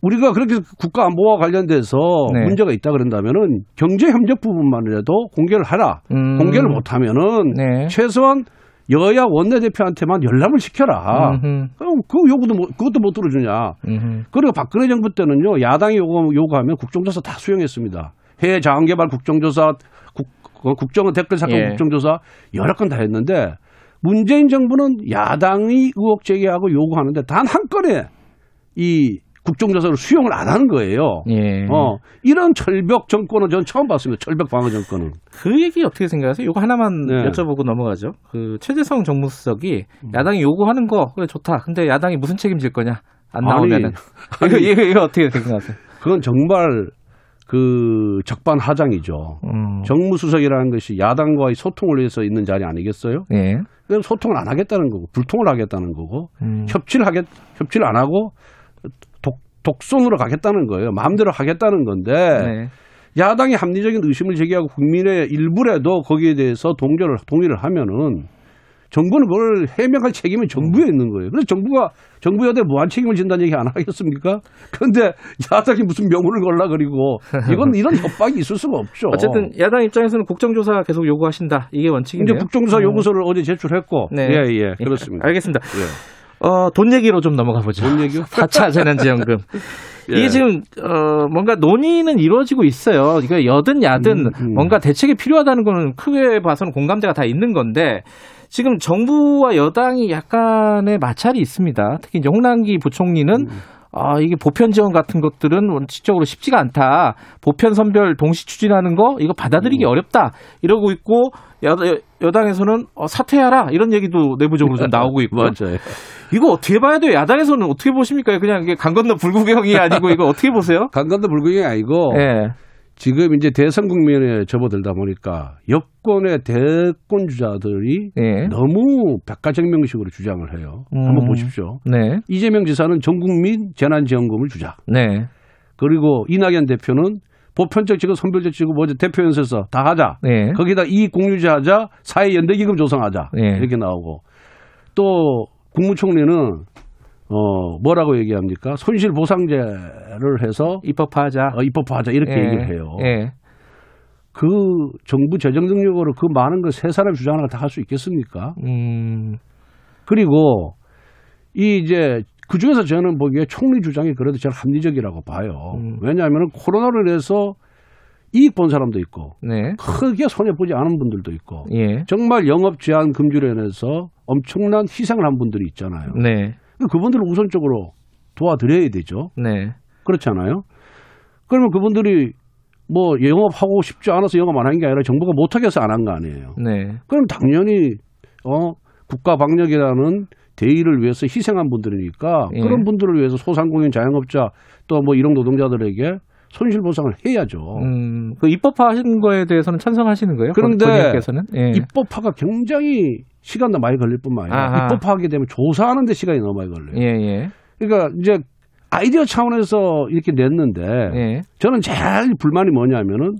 우리가 그렇게 국가 안보와 관련돼서 네. 문제가 있다 그런다면은 경제 협력 부분만이라도 공개를 하라. 음. 공개를 못하면은 네. 최소한 여야 원내대표한테만 연락을 시켜라. 음흠. 그 요구도 못, 그것도 못 들어주냐. 음흠. 그리고 박근혜 정부 때는요, 야당이 요구, 요구하면 국정조사 다 수용했습니다. 해외 자원개발 국정조사, 국, 그 국정원 댓글 사건 예. 국정조사 여러 건 다 했는데 문재인 정부는 야당이 의혹 제기하고 요구하는데 단 한 건에 이 국정조사를 수용을 안 하는 거예요. 예. 어, 이런 철벽 정권은 전 처음 봤습니다. 철벽 방어 정권은. 그 얘기 어떻게 생각하세요? 이거 하나만 네. 여쭤보고 넘어가죠. 그 최재성 정무수석이 음. 야당이 요구하는 거 그래 좋다. 근데 야당이 무슨 책임질 거냐? 안 아니, 나오면은 이거, 이거, 이거 어떻게 생각하세요? 그건 정말 그 적반하장이죠. 음. 정무수석이라는 것이 야당과의 소통을 위해서 있는 자리 아니겠어요? 예. 그럼 소통을 안 하겠다는 거고 불통을 하겠다는 거고 음. 협치를 하겠 협치를 안 하고 독 독선으로 가겠다는 거예요. 마음대로 하겠다는 건데 네. 야당이 합리적인 의심을 제기하고 국민의 일부라도 거기에 대해서 동조를 동의를 하면은 정부는 그걸 해명할 책임이 정부에 있는 거예요. 그래서 정부가 정부 여대 무한 책임을 진다는 얘기 안 하겠습니까? 그런데 야당이 무슨 명분을 걸라 그리고 이건 이런 협박이 있을 수가 없죠. 어쨌든 야당 입장에서는 국정조사 계속 요구하신다. 이게 원칙이네요. 이제 국정조사 음. 요구서를 어제 제출했고 네. 예, 예, 그렇습니다. 알겠습니다. 예. 어, 돈 얘기로 좀 넘어가 보죠. 돈 얘기요? 4차 재난지원금. 예. 이게 지금 어 뭔가 논의는 이루어지고 있어요. 이거 여든 야든 음, 음. 뭔가 대책이 필요하다는 거는 크게 봐서는 공감대가 다 있는 건데 지금 정부와 여당이 약간의 마찰이 있습니다. 특히 이제 홍남기 부총리는 음. 아, 이게 보편 지원 같은 것들은 원칙적으로 쉽지가 않다. 보편 선별 동시 추진하는 거 이거 받아들이기 음. 어렵다. 이러고 있고 여, 여, 당에서는 어, 사퇴하라 이런 얘기도 내부적으로 좀 나오고 있고 맞아요. 이거 어떻게 봐야 돼요? 야당에서는 어떻게 보십니까? 그냥 이게 강 건너 불구경이 아니고 이거 어떻게 보세요? 강간도 불구경이 아니고 예. 지금 이제 대선 국면에 접어들다 보니까 여권의 대권 주자들이 예. 너무 백가정명식으로 주장을 해요. 음. 한번 보십시오. 네. 이재명 지사는 전 국민 재난지원금을 주자. 네. 그리고 이낙연 대표는 보편적 지급, 선별적 지급, 뭐 대표 연설에서 다 하자. 네. 거기다 이익 공유제 하자, 사회 연대기금 조성하자. 네. 이렇게 나오고 또 국무총리는 어 뭐라고 얘기합니까? 손실 보상제를 해서 입법화하자. 어, 입법화하자 이렇게 예. 얘기를 해요. 예. 그 정부 재정 능력으로 그 많은 걸 세 사람 주장하는 걸다 할 수 있겠습니까? 음. 그리고 이 이제 그 중에서 저는 보기에 총리 주장이 그래도 제일 합리적이라고 봐요. 음. 왜냐하면 코로나로 인해서 이익 본 사람도 있고 네. 크게 손해 보지 않은 분들도 있고 예. 정말 영업 제한 금지로 인해서 엄청난 희생을 한 분들이 있잖아요. 네. 그분들을 우선적으로 도와드려야 되죠. 네. 그렇잖아요. 그러면 그분들이 뭐 영업하고 싶지 않아서 영업 안 한 게 아니라 정부가 못하게 해서 안 한 거 아니에요. 네. 그럼 당연히 어 국가 방역이라는 대의를 위해서 희생한 분들이니까 예. 그런 분들을 위해서 소상공인 자영업자 또 뭐 이런 노동자들에게 손실 보상을 해야죠. 음. 그 입법화하신 거에 대해서는 찬성하시는 거예요? 그런데? 예. 입법화가 굉장히 시간도 많이 걸릴 뿐만 아니라 아하. 입법화하게 되면 조사하는 데 시간이 너무 많이 걸려요. 예, 예. 그러니까 이제 아이디어 차원에서 이렇게 냈는데 예. 저는 제일 불만이 뭐냐면은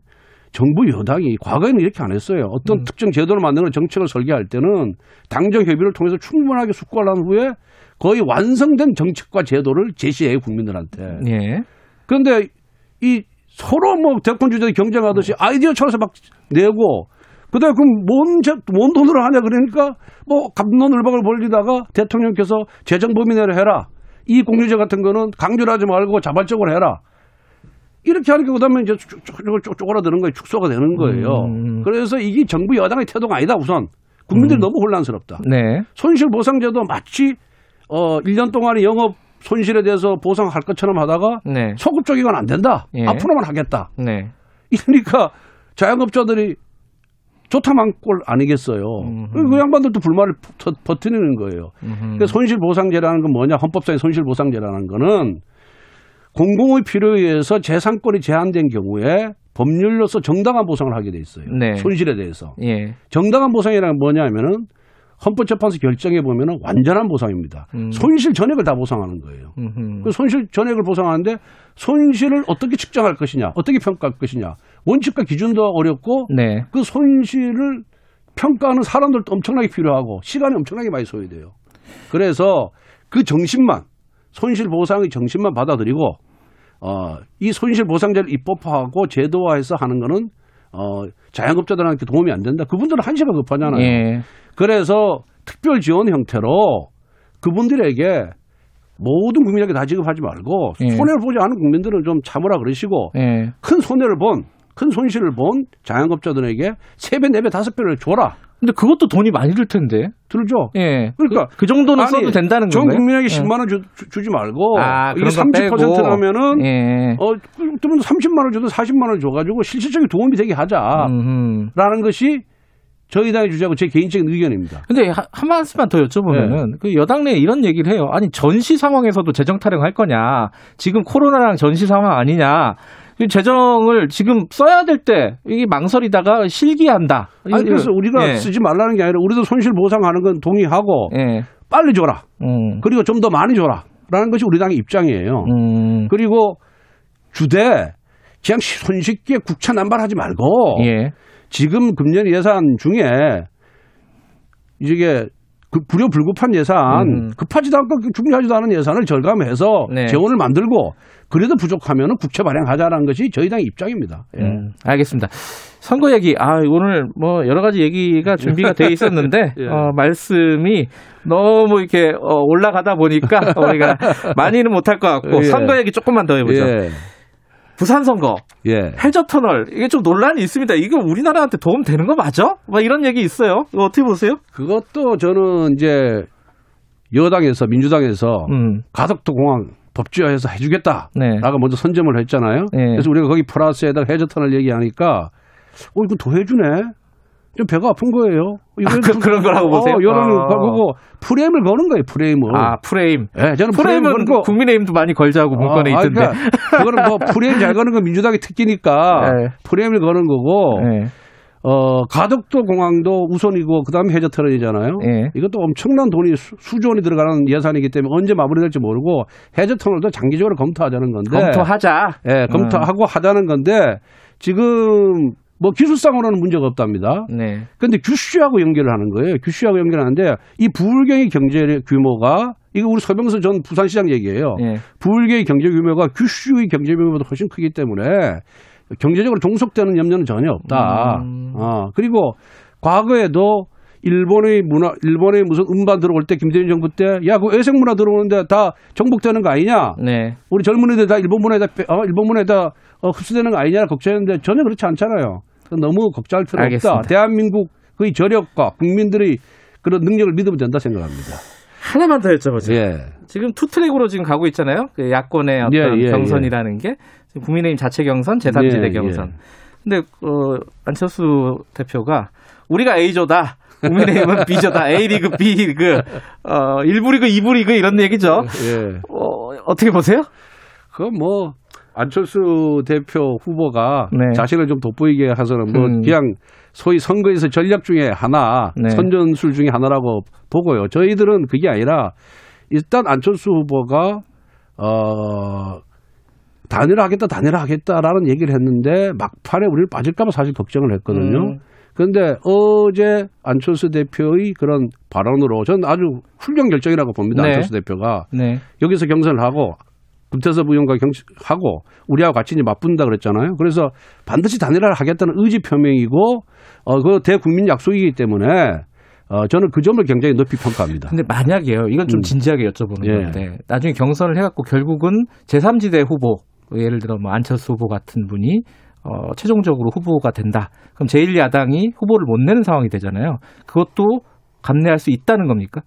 정부 여당이 과거에는 이렇게 안 했어요. 어떤 음. 특정 제도를 만드는 정책을 설계할 때는 당정 협의를 통해서 충분하게 숙고를 한 후에 거의 완성된 정책과 제도를 제시해요 국민들한테. 예. 그런데 이 서로 뭐 대권 주자들이 경쟁하듯이 아이디어 차원에서 막 내고 그다음에 그럼 뭔, 제- 뭔 돈으로 하냐 그러니까 뭐 감론을박을 벌리다가 대통령께서 재정 범위 내로 해라. 이 공유제 같은 거는 강조를 하지 말고 자발적으로 해라. 이렇게 하니까 그다음에 이제 쪼그라드는 거예요. 축소가 되는 거예요. 음. 그래서 이게 정부 여당의 태도가 아니다 우선. 국민들이 음. 너무 혼란스럽다. 네. 손실보상제도 마치 어 1년 동안의 영업 손실에 대해서 보상할 것처럼 하다가 네. 소급적 이건 안 된다. 예. 앞으로만 하겠다. 네. 이러니까 자영업자들이 좋다만 꼴 아니겠어요. 음흠. 그 양반들도 불만을 버- 버티는 거예요. 음흠. 그 손실보상제라는 건 뭐냐? 헌법상의 손실보상제라는 거는 공공의 필요에 의해서 재산권이 제한된 경우에 법률로서 정당한 보상을 하게 돼 있어요. 네. 손실에 대해서. 예. 정당한 보상이라는 건 뭐냐면은 헌법재판소 결정해 보면은 완전한 보상입니다. 음. 손실 전액을 다 보상하는 거예요. 음흠. 그 손실 전액을 보상하는데 손실을 어떻게 측정할 것이냐, 어떻게 평가할 것이냐, 원칙과 기준도 어렵고 네. 그 손실을 평가하는 사람들도 엄청나게 필요하고 시간이 엄청나게 많이 소요돼요. 그래서 그 정신만 손실 보상의 정신만 받아들이고 어, 이 손실 보상제를 입법화하고 제도화해서 하는 거는 어, 자영업자들한테 도움이 안 된다. 그분들은 한시가 급하잖아요. 예. 그래서 특별 지원 형태로 그분들에게 모든 국민에게 다 지급하지 말고 예. 손해를 보지 않은 국민들은 좀 참으라 그러시고 예. 큰 손해를 본, 큰 손실을 본 자영업자들에게 세배네 배 다섯 배를 줘라. 근데 그것도 돈이 많이 들 텐데. 들죠? 예. 그러니까 그, 그 정도는 아니, 써도 된다는 전 건가요? 국민에게 예. 10만 원 주, 지 말고 아, 이게 그런 거 빼고. 30%라면은 예. 어, 그러면 30만 원 줘도 40만 원 줘 가지고 실질적인 도움이 되게 하자라는 음흠. 것이 저희 당의 주장고 제 개인적인 의견입니다. 근데 하- 한 말씀만 더 네. 여쭤보면은 그 여당 내에 이런 얘기를 해요. 아니 전시 상황에서도 재정 타령할 거냐? 지금 코로나랑 전시 상황 아니냐? 이 재정을 지금 써야 될 때 이게 망설이다가 실기한다. 아니 그래서 우리가 예. 쓰지 말라는 게 아니라 우리도 손실 보상하는 건 동의하고 예. 빨리 줘라. 음. 그리고 좀 더 많이 줘라라는 것이 우리 당의 입장이에요. 음. 그리고 주대 그냥 손쉽게 국채 남발하지 말고 예. 지금 금년 예산 중에 이게 그 불효불급한 예산, 음. 급하지도 않고 중요하지도 않은 예산을 절감해서 네. 재원을 만들고 그래도 부족하면 국채 발행하자라는 것이 저희 당의 입장입니다. 예. 음, 알겠습니다. 선거 얘기, 아, 오늘 뭐 여러 가지 얘기가 준비가 돼 있었는데, 예. 어, 말씀이 너무 이렇게 어, 올라가다 보니까 우리가 많이는 못할 것 같고, 예. 선거 얘기 조금만 더 해보죠. 예. 부산 선거, 예. 해저 터널, 이게 좀 논란이 있습니다. 이거 우리나라한테 도움 되는 거 맞아? 막 이런 얘기 있어요. 이거 어떻게 보세요? 그것도 저는 이제 여당에서 민주당에서 음, 가덕도 공항 법제화해서 해주겠다라고 네. 먼저 선점을 했잖아요. 네. 그래서 우리가 거기 플러스에다가 해저터널 얘기하니까 어 이거 더 해주네. 좀 배가 아픈 거예요. 이거 아, 그- 그런 거라고 보세요? 어, 여론이 아. 그거 프레임을 거는 거예요. 프레임을. 아, 프레임. 예, 저는 프레임 프레임은 거는 거. 국민의힘도 많이 걸자고 문건에 아, 있던데. 그러니까 그거는 뭐 프레임 잘 거는 건 민주당의 특기니까 네. 프레임을 거는 거고 네. 어 가덕도 공항도 우선이고 그다음에 해저 터널이잖아요. 예. 이것도 엄청난 돈이 수, 수조 원이 들어가는 예산이기 때문에 언제 마무리될지 모르고 해저 터널도 장기적으로 검토하자는 건데 검토하자. 예, 검토하고 하자는 건데 지금 뭐 기술상으로는 문제가 없답니다. 네. 근데 규슈하고 연결을 하는 거예요. 규슈하고 연결하는데 이 부울경의 경제 규모가 이거 우리 서병수 전 부산시장 얘기예요. 예. 부울경의 경제 규모가 규슈의 경제 규모보다 훨씬 크기 때문에 경제적으로 종속되는 염려는 전혀 없다. 음. 어, 그리고 과거에도 일본의 문화, 일본의 무슨 음반 들어올 때 김대중 정부 때, 야, 그 외색 문화 들어오는데 다 정복되는 거 아니냐? 네. 우리 젊은이들 다 일본 문화에다, 빼- 어, 일본 문화에다 어, 흡수되는 거 아니냐 걱정했는데 전혀 그렇지 않잖아요. 너무 걱정할 필요 알겠습니다. 없다. 대한민국의 저력과 국민들의 그런 능력을 믿으면 된다 생각합니다. 하나만 더 여쭤보세요. 예. 지금 two track으로 지금 가고 있잖아요. 그 야권의 어떤 예, 예, 경선이라는 게 국민의힘 자체 경선, 제3지대 예, 경선. 근데 어, 안철수 대표가 우리가 A조다. 국민의힘은 B조다. A리그, B리그, 어, 1부 리그, 2부 리그 이런 얘기죠. 예. 어, 어떻게 보세요? 그건 뭐 안철수 대표 후보가 네. 자신을 좀 돋보이게 해서는 뭐 음. 그냥 소위 선거에서 전략 중에 하나, 네. 선전술 중에 하나라고 보고요. 저희들은 그게 아니라 일단 안철수 후보가 어 단일화하겠다, 단일화하겠다라는 얘기를 했는데 막판에 우리를 빠질까봐 사실 걱정을 했거든요. 음. 그런데 어제 안철수 대표의 그런 발언으로 저는 아주 훌륭 결정이라고 봅니다. 네. 안철수 대표가 네. 여기서 경선을 하고 금태섭 의원과 경하고 우리하고 같이 이제 맞붙는다 그랬잖아요. 그래서 반드시 단일화를 하겠다는 의지 표명이고 어, 그 대국민 약속이기 때문에 어, 저는 그 점을 굉장히 높이 평가합니다. 근데 만약에요. 이건 좀 음. 진지하게 여쭤보는 예. 건데 나중에 경선을 해 갖고 결국은 제3지대 후보 예를 들어 뭐 안철수 후보 같은 분이 어, 최종적으로 후보가 된다. 그럼 제1야당이 후보를 못 내는 상황이 되잖아요. 그것도 감내할 수 있다는 겁니까?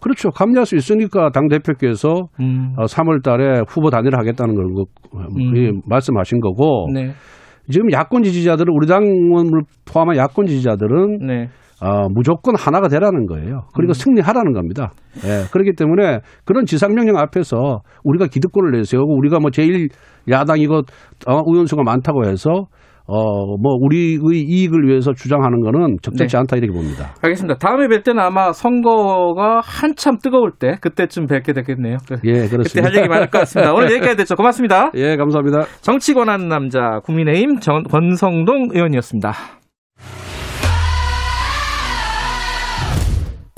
그렇죠. 감내할 수 있으니까 당 대표께서 음. 어, 3월 달에 후보 단일화 하겠다는 걸 그, 음. 예, 말씀하신 거고 네. 지금 야권 지지자들은 우리 당원을 포함한 야권 지지자들은 네. 어, 무조건 하나가 되라는 거예요. 그리고 승리하라는 겁니다. 예, 그렇기 때문에 그런 지상명령 앞에서 우리가 기득권을 내세우고 우리가 뭐 제일 야당이고 어, 의원수가 많다고 해서 어, 뭐 우리의 이익을 위해서 주장하는 거는 적절치 네. 않다 이렇게 봅니다. 알겠습니다. 다음에 뵐 때는 아마 선거가 한참 뜨거울 때 그때쯤 뵙게 되겠네요. 그- 예, 그때 그렇습니다. 할 얘기 많을 것 같습니다. 오늘 여기까지 됐죠. 고맙습니다. 예, 감사합니다. 정치 권한 남자 국민의힘 전, 권성동 의원이었습니다.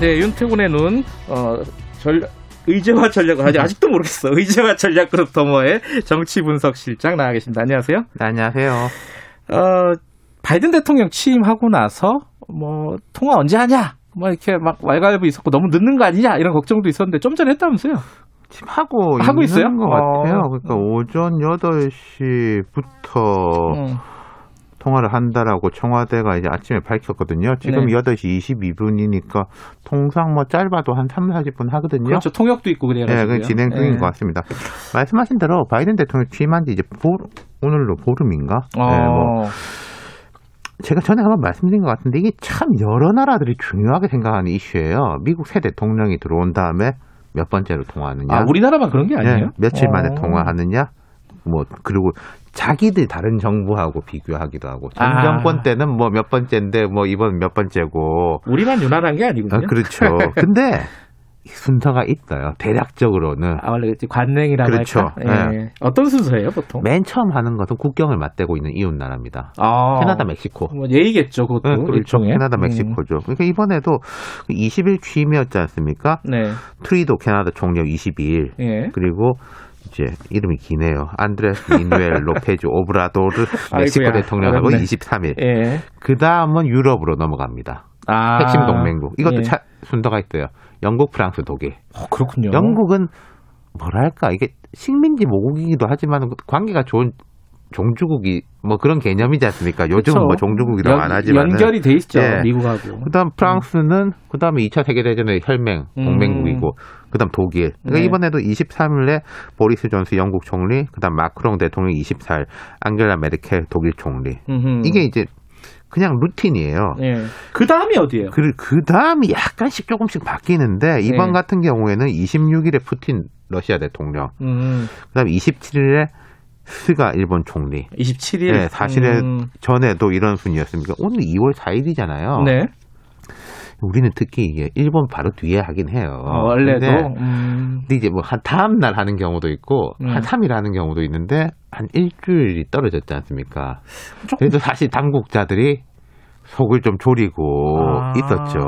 네, 윤태곤의 눈, 어, 전 의제와 전략, 아직, 아직도 모르겠어. 의제와 전략 그룹 더머의 정치 분석 실장 나와 계십니다. 안녕하세요. 네, 안녕하세요. 어, 바이든 대통령 취임하고 나서, 뭐, 통화 언제 하냐? 뭐, 이렇게 막 왈가왈부 있었고 너무 늦는 거 아니냐? 이런 걱정도 있었는데 좀 전에 했다면서요? 지금 하고, 하고 있어요? 것 어. 같아요. 그러니까 오전 8시부터 음. 통화를 한다라고 청와대가 이제 아침에 밝혔거든요. 지금 네. 8시 22분이니까 통상 뭐 짧아도 한 3, 40분 하거든요. 그렇죠. 통역도 있고 그래가지고. 네, 그 진행 중인 것 같습니다. 말씀하신 대로 바이든 대통령 취임한 지 이제 보, 오늘로 보름인가? 어, 네, 뭐 제가 전에 한번 말씀드린 것 같은데 이게 참 여러 나라들이 중요하게 생각하는 이슈예요. 미국 새 대통령이 들어온 다음에 몇 번째로 통화하느냐? 아, 우리나라만 그런 게 아니에요? 네, 며칠 만에 어. 통화하느냐? 뭐 그리고 자기들 다른 정부하고 비교하기도 하고 전 아. 정권 때는 뭐 몇 번째인데 뭐 이번 몇 번째고 우리만 유난한 게 아니군요. 아, 그렇죠. 근데 순서가 있어요. 대략적으로는 아, 원래 관례라고 그렇죠. 할까? 예. 어떤 순서예요, 보통? 맨 처음 하는 것은 국경을 맞대고 있는 이웃 나라입니다. 아, 캐나다, 멕시코. 뭐 예의겠죠, 그것도 네, 그렇죠. 일종의. 캐나다, 음. 멕시코죠. 그러니까 이번에도 20일 취임이었지 않습니까? 네, 트뤼도 캐나다 총리 22일. 예. 그리고 이제 이름이 기네요. 안드레스 마누엘 로페즈 오브라도르 멕시코 아이고야, 대통령하고 어렵네. 23일. 예. 그 다음은 유럽으로 넘어갑니다. 아, 핵심 동맹국. 이것도 예. 차- 순서가 있어요. 영국, 프랑스, 독일. 어, 그렇군요. 영국은 뭐랄까 이게 식민지 모국이기도 하지만 관계가 좋은 종주국이 뭐 그런 개념이지 않습니까? 요즘은 그쵸. 뭐 종주국이라고 연- 안 하지만 연결이 돼 있죠, 예. 미국하고. 그다음 프랑스는 그다음에 2차 세계 대전의 혈맹 동맹국이고 그다음 독일. 그러니까 네. 이번에도 23일에 보리스 존스 영국 총리, 그다음 마크롱 대통령 24일, 앙겔라 메르켈 독일 총리. 음흠. 이게 이제 그냥 루틴이에요. 예. 그 다음이 어디예요? 그, 그 다음이 약간씩 조금씩 바뀌는데 이번 네. 같은 경우에는 26일에 푸틴 러시아 대통령, 음, 그다음에 27일에 스가 일본 총리. 27일. 네, 사실은 음, 전에도 이런 순이었습니까? 오늘 2월 4일이잖아요. 네. 우리는 특히 이게 일본 바로 뒤에 하긴 해요. 어, 원래도. 근데, 음, 근데 이제 뭐 한 다음 날 하는 경우도 있고 음. 한 3일 하는 경우도 있는데 한 일주일이 떨어졌지 않습니까? 그래도 사실 당국자들이 속을 좀 조리고 아. 있었죠.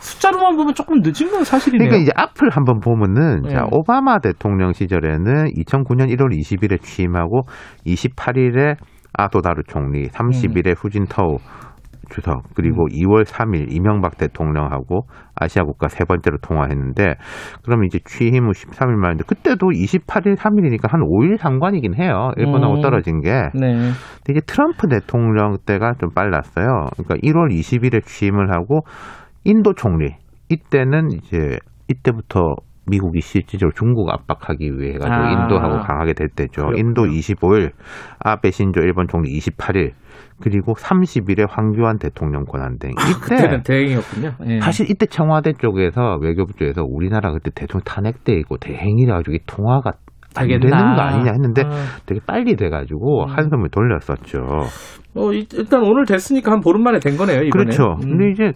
숫자로만 보면 조금 늦은 건 사실이네요. 그러니까 이제 앞을 한번 보면은 네. 자 오바마 대통령 시절에는 2009년 1월 20일에 취임하고 28일에 아도다르 총리, 30일에 음. 후진타오 주석 그리고 2월 3일 이명박 대통령하고 아시아 국가 세 번째로 통화했는데 그러면 이제 취임 후 13일 만인데 그때도 28일 3일이니까 한 5일 상관이긴 해요. 일본하고 음. 떨어진 게. 네. 근데 이제 트럼프 대통령 때가 좀 빨랐어요. 그러니까 1월 20일에 취임을 하고 인도 총리 이때는 이제 이때부터 미국이 실질적으로 중국 압박하기 위해 가지고 아. 인도하고 강하게 될 때죠. 그렇군요. 인도 25일, 아베 신조 일본 총리 28일, 그리고 30일에 황교안 대통령 권한 대행. 그때는 이때 대행이었군요. 예. 사실 이때 청와대 쪽에서 외교부 쪽에서 우리나라 그때 대통령 탄핵되고 대행이라 가지고 이 통화가 안 되겠나. 되는 거 아니냐 했는데 아. 되게 빨리 돼가지고 음. 한숨을 돌렸었죠. 어, 이- 일단 오늘 됐으니까 한 보름 만에 된 거네요, 이번에. 그렇죠. 음. 근데 이제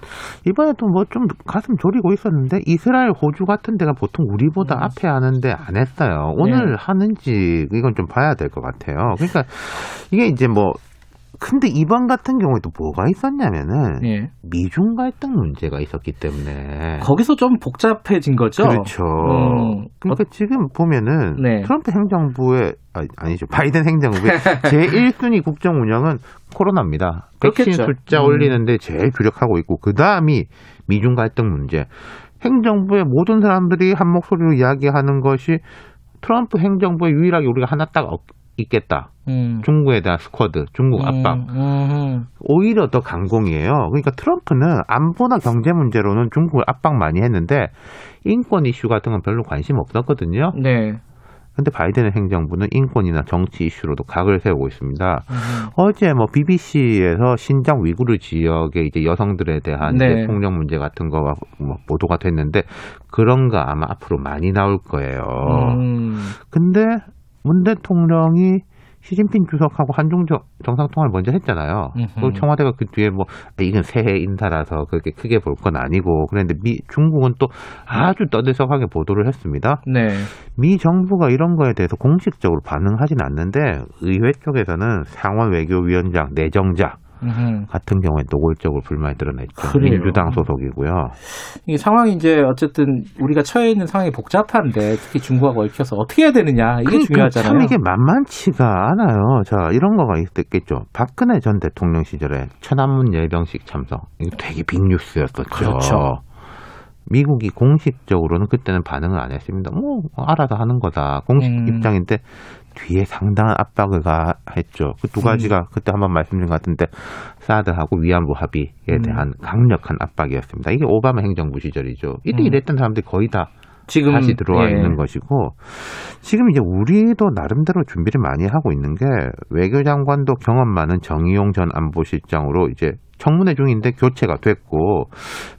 이번에도 뭐좀 가슴 졸이고 있었는데 이스라엘, 호주 같은 데가 보통 우리보다 앞에 하는데 안 했어요. 오늘 음. 네. 하는지 이건 좀 봐야 될 것 같아요. 그러니까 이게 이제 뭐 근데 이번 같은 경우에도 뭐가 있었냐면은 예. 미중 갈등 문제가 있었기 때문에 거기서 좀 복잡해진 거죠? 그렇죠. 음. 그러니까 지금 보면은 네. 트럼프 행정부의 아니, 아니 죠 바이든 행정부의 제 1순위 국정 운영은 코로나입니다. 백신 그렇겠죠. 숫자 음. 올리는데 제일 주력하고 있고 그 다음이 미중 갈등 문제. 행정부의 모든 사람들이 한 목소리로 이야기하는 것이 트럼프 행정부에 유일하게 우리가 하나 딱 없- 있겠다. 음. 중국에 대한 스쿼드, 중국 압박. 음, 음, 오히려 더 강공이에요. 그러니까 트럼프는 안보나 경제 문제로는 중국을 압박 많이 했는데 인권 이슈 같은 건 별로 관심 없었거든요. 음. 네. 근데 바이든 행정부는 인권이나 정치 이슈로도 각을 세우고 있습니다. 음. 어제 뭐 BBC에서 신장 위구르 지역의 이제 여성들에 대한 네. 이제 폭력 문제 같은 거가 뭐 보도가 됐는데 그런 거 아마 앞으로 많이 나올 거예요. 음. 근데 문 대통령이 시진핑 주석하고 한중 정- 정상통화를 먼저 했잖아요. 그 청와대가 그 뒤에 뭐 아, 이건 새해 인사라서 그렇게 크게 볼 건 아니고 그런데 미 중국은 또 아주 떠들썩하게 보도를 했습니다. 네. 미 정부가 이런 거에 대해서 공식적으로 반응하진 않는데 의회 쪽에서는 상원 외교위원장 내정자 음흠. 같은 경우에 노골적으로 불만이 드러냈죠. 그래요. 민주당 소속이고요. 이 상황이 이제 어쨌든 우리가 처해 있는 상황이 복잡한데 특히 중국하고 얽혀서 어떻게 해야 되느냐 이게 그러니까 중요하잖아요. 참 이게 만만치가 않아요. 자, 이런 거가 있겠죠. 박근혜 전 대통령 시절에 천안문 열병식 참석. 이거 되게 빅뉴스였었죠. 그렇죠. 미국이 공식적으로는 그때는 반응을 안 했습니다. 뭐 알아서 하는 거다. 공식 음. 입장인데 뒤에 상당한 압박을 가했죠. 그 두 가지가 그때 한번 말씀드린 것 같은데 사드하고 위안부 합의에 음. 대한 강력한 압박이었습니다. 이게 오바마 행정부 시절이죠. 이때 음. 이랬던 사람들이 거의 다 지금 다시 들어와 예. 있는 것이고 지금 이제 우리도 나름대로 준비를 많이 하고 있는 게 외교장관도 경험 많은 정의용 전 안보실장으로 이제 청문회 중인데 교체가 됐고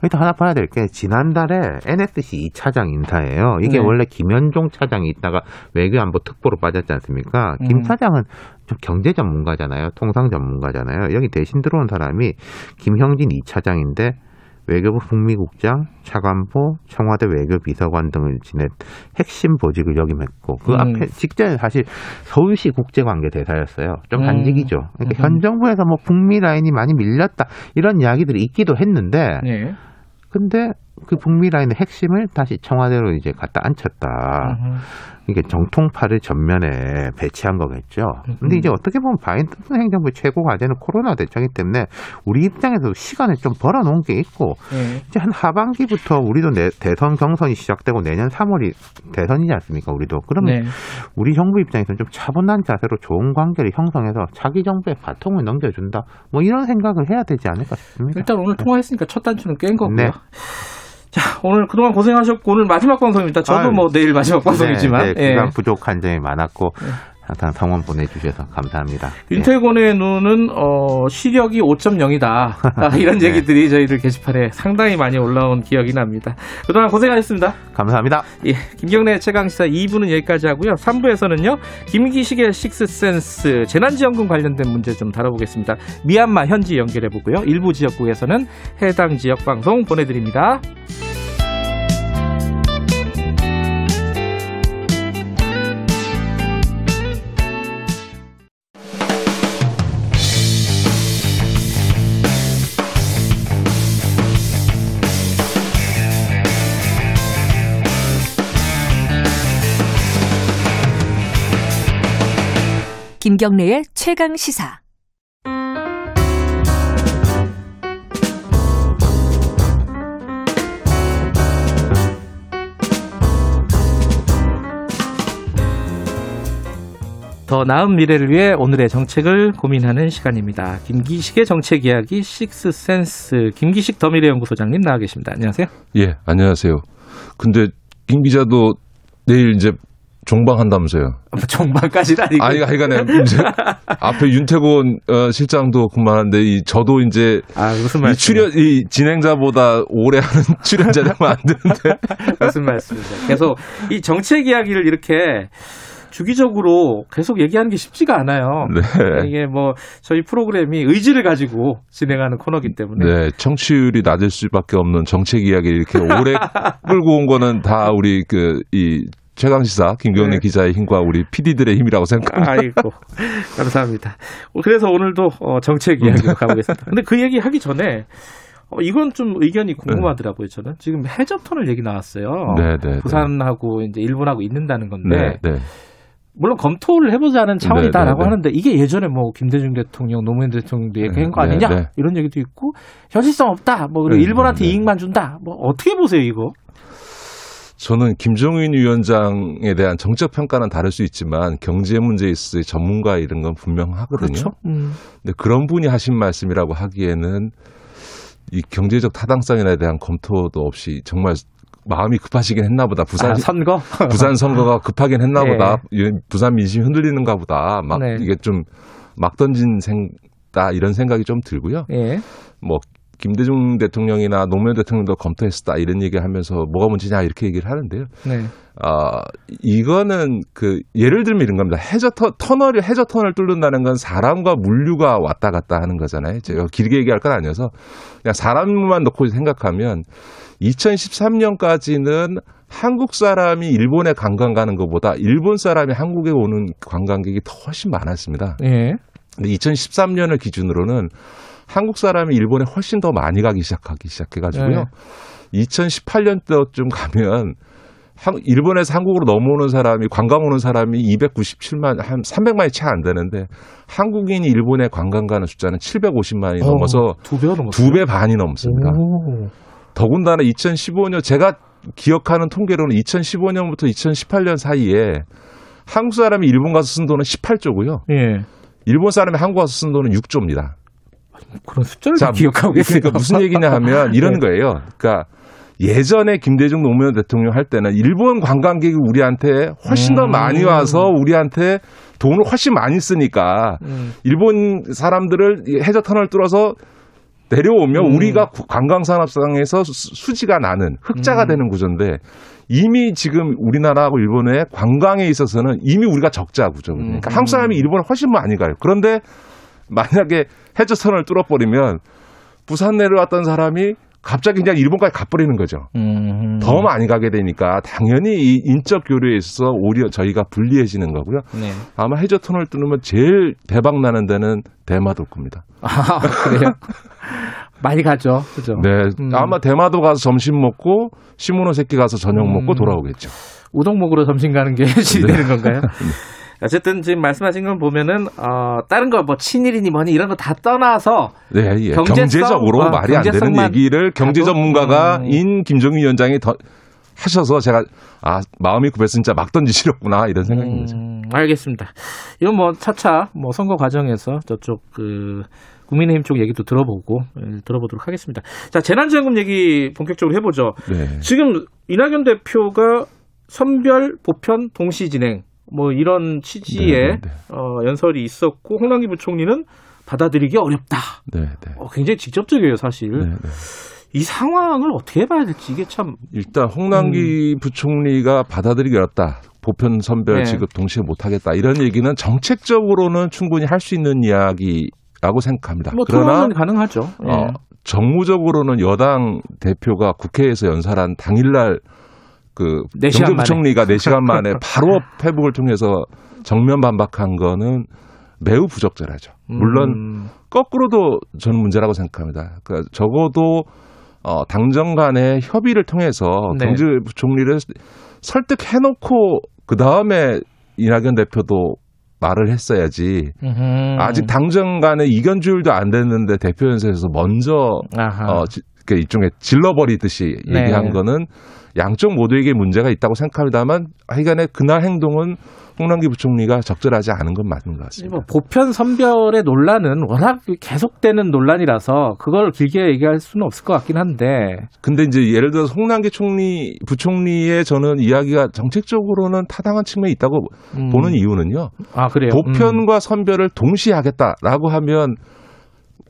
일단 하나 봐야 될 게 지난달에 NSC 2차장 인사예요. 이게 네. 원래 김현종 차장이 있다가 외교안보 특보로 빠졌지 않습니까? 김 음. 차장은 좀 경제 전문가잖아요. 통상 전문가잖아요. 여기 대신 들어온 사람이 김형진 2차장인데 외교부 북미국장, 차관보, 청와대 외교비서관 등을 지낸 핵심 보직을 역임했고 그 음. 앞에 직전에 사실 서울시 국제관계 대사였어요. 좀 음. 한직이죠. 그러니까 음. 현 정부에서 뭐 북미 라인이 많이 밀렸다 이런 이야기들이 있기도 했는데 네. 근데 그 북미 라인의 핵심을 다시 청와대로 이제 갖다 앉혔다. 이게 정통파를 전면에 배치한 거겠죠. 근데 이제 어떻게 보면 바이든 행정부의 최고 과제는 코로나 대처이기 때문에 우리 입장에서 시간을 좀 벌어놓은 게 있고 네. 이제 한 하반기부터 우리도 내- 대선 경선이 시작되고 내년 3월이 대선이지 않습니까? 우리도 그러면 네. 우리 정부 입장에서는 좀 차분한 자세로 좋은 관계를 형성해서 자기 정부의 바통을 넘겨준다. 뭐 이런 생각을 해야 되지 않을까 싶습니다. 일단 오늘 통화했으니까 첫 단추는 깬 거고요. 네. 자, 오늘 그동안 고생하셨고 오늘 마지막 방송입니다. 저도 아유. 뭐 내일 마지막 방송이지만. 네, 네, 예. 부족한 점이 많았고 항상 성원 보내주셔서 감사합니다. 예. 윤태곤의 눈은 어, 시력이 5.0이다. 아, 이런 네. 얘기들이 저희들 게시판에 상당히 많이 올라온 기억이 납니다. 그동안 고생하셨습니다. 감사합니다. 예, 김경래 최강시사 2부는 여기까지 하고요. 3부에서는요. 김기식의 식스센스 재난지원금 관련된 문제 좀 다뤄보겠습니다. 미얀마 현지 연결해보고요. 일부 지역국에서는 해당 지역 방송 보내드립니다. 김경래의 최강 시사. 더 나은 미래를 위해 오늘의 정책을 고민하는 시간입니다. 김기식의 정책 이야기 식스센스 김기식 더미래연구소장님 나와 계십니다. 안녕하세요. 예, 안녕하세요. 근데 김 기자도 내일 이제 종방한다면서요? 종방까지는 아니고. 아니, 하여간에 이제 앞에 윤태곤 어, 실장도 그만한데 이 저도 이제 아, 무슨 이 말씀? 출연 이 진행자보다 오래 하는 출연자 되면 안 되는데. 무슨 말씀이세요? 계속 이 정책 이야기를 이렇게 주기적으로 계속 얘기하는 게 쉽지가 않아요. 네. 이게 뭐 저희 프로그램이 의지를 가지고 진행하는 코너기 때문에 네, 청취율이 낮을 수밖에 없는 정책 이야기 이렇게 오래 끌고 온 거는 다 우리 그 이 최강 시사 김경래 네. 기자의 힘과 우리 PD들의 힘이라고 생각합니다. 아이고 감사합니다. 그래서 오늘도 어, 정책 이야기로 가보겠습니다. 근데 그 얘기 하기 전에 어, 이건 좀 의견이 궁금하더라고요. 저는 지금 해저 터널 얘기 나왔어요. 네, 네, 네. 부산하고 이제 일본하고 있는다는 건데 네, 네. 물론 검토를 해보자는 차원이다라고 네, 네, 네. 하는데 이게 예전에 뭐 김대중 대통령, 노무현 대통령도 얘기한 거 네, 아니냐 네. 이런 얘기도 있고 현실성 없다. 뭐 그리고 네, 일본한테 네, 네. 이익만 준다. 뭐 어떻게 보세요 이거? 저는 김종인 위원장에 대한 정책 평가는 다를 수 있지만 경제 문제에 있어서 전문가 이런 건 분명하거든요. 그렇죠. 음. 근데 그런 분이 하신 말씀이라고 하기에는 이 경제적 타당성에 대한 검토도 없이 정말 마음이 급하시긴 했나 보다. 부산 아, 선거? 부산 선거가 급하긴 했나 예. 보다. 이 부산 민심이 흔들리는가 보다. 막 네. 이게 좀 막 던진 생다 이런 생각이 좀 들고요. 예. 뭐 김대중 대통령이나 노무현 대통령도 검토했었다 이런 얘기하면서 뭐가 문제냐 이렇게 얘기를 하는데요. 네. 아 이거는 그 예를 들면 이런 겁니다. 해저 터, 터널을 해저 터널 뚫는다는 건 사람과 물류가 왔다 갔다 하는 거잖아요. 제가 길게 얘기할 건 아니어서 그냥 사람만 놓고 생각하면 2013년까지는 한국 사람이 일본에 관광 가는 것보다 일본 사람이 한국에 오는 관광객이 더 훨씬 많았습니다. 예. 근데 2013년을 기준으로는 한국 사람이 일본에 훨씬 더 많이 가기 시작하기 시작해가지고요. 네. 2018년도쯤 가면 한- 일본에서 한국으로 넘어오는 사람이 관광 오는 사람이 297만 한 300만이 채 안 되는데 한국인이 일본에 관광 가는 숫자는 750만이 넘어서 두 배가 넘었어요. 두배 반이 넘습니다. 오. 더군다나 2015년 제가 기억하는 통계로는 2015년부터 2018년 사이에 한국 사람이 일본 가서 쓴 돈은 18조고요. 예. 일본 사람이 한국 가서 쓴 돈은 6조입니다. 그런 숫자를 다 기억하고 계세요. 그러니까 무슨 얘기냐 하면 이런 네. 거예요. 그러니까 예전에 김대중 노무현 대통령 할 때는 일본 관광객이 우리한테 훨씬 더 음. 많이 와서 우리한테 돈을 훨씬 많이 쓰니까 음. 일본 사람들을 해저 터널 뚫어서 내려오면 음. 우리가 구- 관광산업상에서 수- 수지가 나는 흑자가 음. 되는 구조인데 이미 지금 우리나라하고 일본의 관광에 있어서는 이미 우리가 적자 구조거든요. 그러니까 음. 한국 사람이 일본을 훨씬 많이 가요. 그런데 만약에 해저선을 뚫어버리면 부산 내려왔던 사람이 갑자기 그냥 일본까지 가버리는 거죠. 음. 더 많이 가게 되니까 당연히 이 인적 교류에 있어서 오히려 저희가 불리해지는 거고요. 네. 아마 해저 터널 뚫으면 제일 대박 나는 데는 대마도일 겁니다. 아, 그래요? 많이 가죠. 그죠? 네, 음. 아마 대마도 가서 점심 먹고 시모노세키 가서 저녁 먹고 음. 돌아오겠죠. 우동 먹으러 점심 가는 게 네. 되는 건가요? 어쨌든 지금 말씀하신 걸 보면은 어 다른 거 뭐 친일이니 뭐니 이런 거 다 떠나서 네, 예. 경제성? 경제적으로 어, 말이 안 되는 얘기를 경제 가도? 전문가가인 김정인 위원장이 더 하셔서 제가 아 마음이 급해서 진짜 막 던지시렸구나 이런 생각인 거죠. 음, 알겠습니다. 이건 뭐 차차 뭐 선거 과정에서 저쪽 그 국민의힘 쪽 얘기도 들어보고 예, 들어보도록 하겠습니다. 자 재난지원금 얘기 본격적으로 해보죠. 네. 지금 이낙연 대표가 선별 보편 동시 진행 뭐 이런 취지의 네, 네, 네. 어, 연설이 있었고 홍남기 부총리는 받아들이기 어렵다. 네, 네. 어, 굉장히 직접적이에요 사실. 네, 네. 이 상황을 어떻게 봐야 될지 이게 참 일단 홍남기 부총리가 받아들이기 어렵다. 보편 선별 네. 지급 동시에 못하겠다. 이런 얘기는 정책적으로는 충분히 할 수 있는 이야기라고 생각합니다. 뭐 그러나 가능하죠. 예. 어, 정무적으로는 여당 대표가 국회에서 연설한 당일날 그네 경제부총리가 4시간 만에 바로 페북을 통해서 정면 반박한 거는 매우 부적절하죠. 물론 음, 거꾸로도 저는 문제라고 생각합니다. 그러니까 적어도 어, 당정 간의 협의를 통해서 네. 경제부총리를 설득해놓고 그 다음에 이낙연 대표도 말을 했어야지. 음흠. 아직 당정 간의 이견 조율도 안 됐는데 대표 연설에서 먼저 아하. 어, 지- 그 일종의 질러버리듯이 네. 얘기한 거는 양쪽 모두에게 문제가 있다고 생각합니다만 하여간에 그날 행동은 홍남기 부총리가 적절하지 않은 건 맞는 것 같습니다. 뭐 보편 선별의 논란은 워낙 계속되는 논란이라서 그걸 길게 얘기할 수는 없을 것 같긴 한데 근데 이제 예를 들어서 홍남기 총리 부총리의 저는 이야기가 정책적으로는 타당한 측면이 있다고 음. 보는 이유는요. 아 그래요. 보편과 선별을 동시에 하겠다라고 하면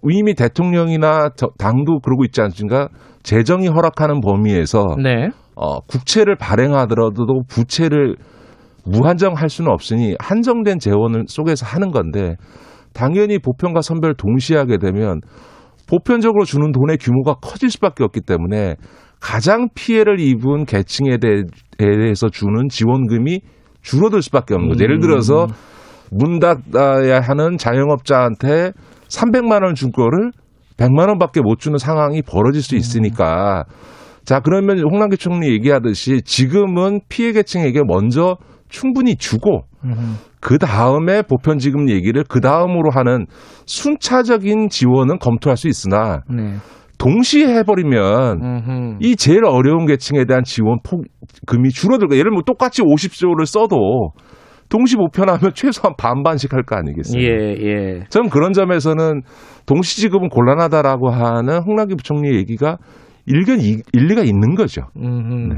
이미 대통령이나 저- 당도 그러고 있지 않습니까? 재정이 허락하는 범위에서 음. 네. 어, 국채를 발행하더라도 부채를 무한정할 수는 없으니 한정된 재원을 속에서 하는 건데 당연히 보편과 선별 동시에 하게 되면 보편적으로 주는 돈의 규모가 커질 수밖에 없기 때문에 가장 피해를 입은 계층에 대- 대해서 주는 지원금이 줄어들 수밖에 없는 거죠. 예를 들어서 문 닫아야 하는 자영업자한테 300만 원 준 거를 100만 원밖에 못 주는 상황이 벌어질 수 있으니까 자 그러면 홍남기 총리 얘기하듯이 지금은 피해 계층에게 먼저 충분히 주고 음. 그 다음에 보편 지급 얘기를 그 다음으로 하는 순차적인 지원은 검토할 수 있으나 네. 동시에 해버리면 음흠. 이 제일 어려운 계층에 대한 지원 폭금이 줄어들고 예를 들면 똑같이 50조를 써도 동시 보편하면 최소한 반반씩 할 거 아니겠어요? 예, 예. 저는 그런 점에서는 동시 지급은 곤란하다라고 하는 홍남기 부총리의 얘기가 일견 이- 일리가 있는 거죠. 음. 네.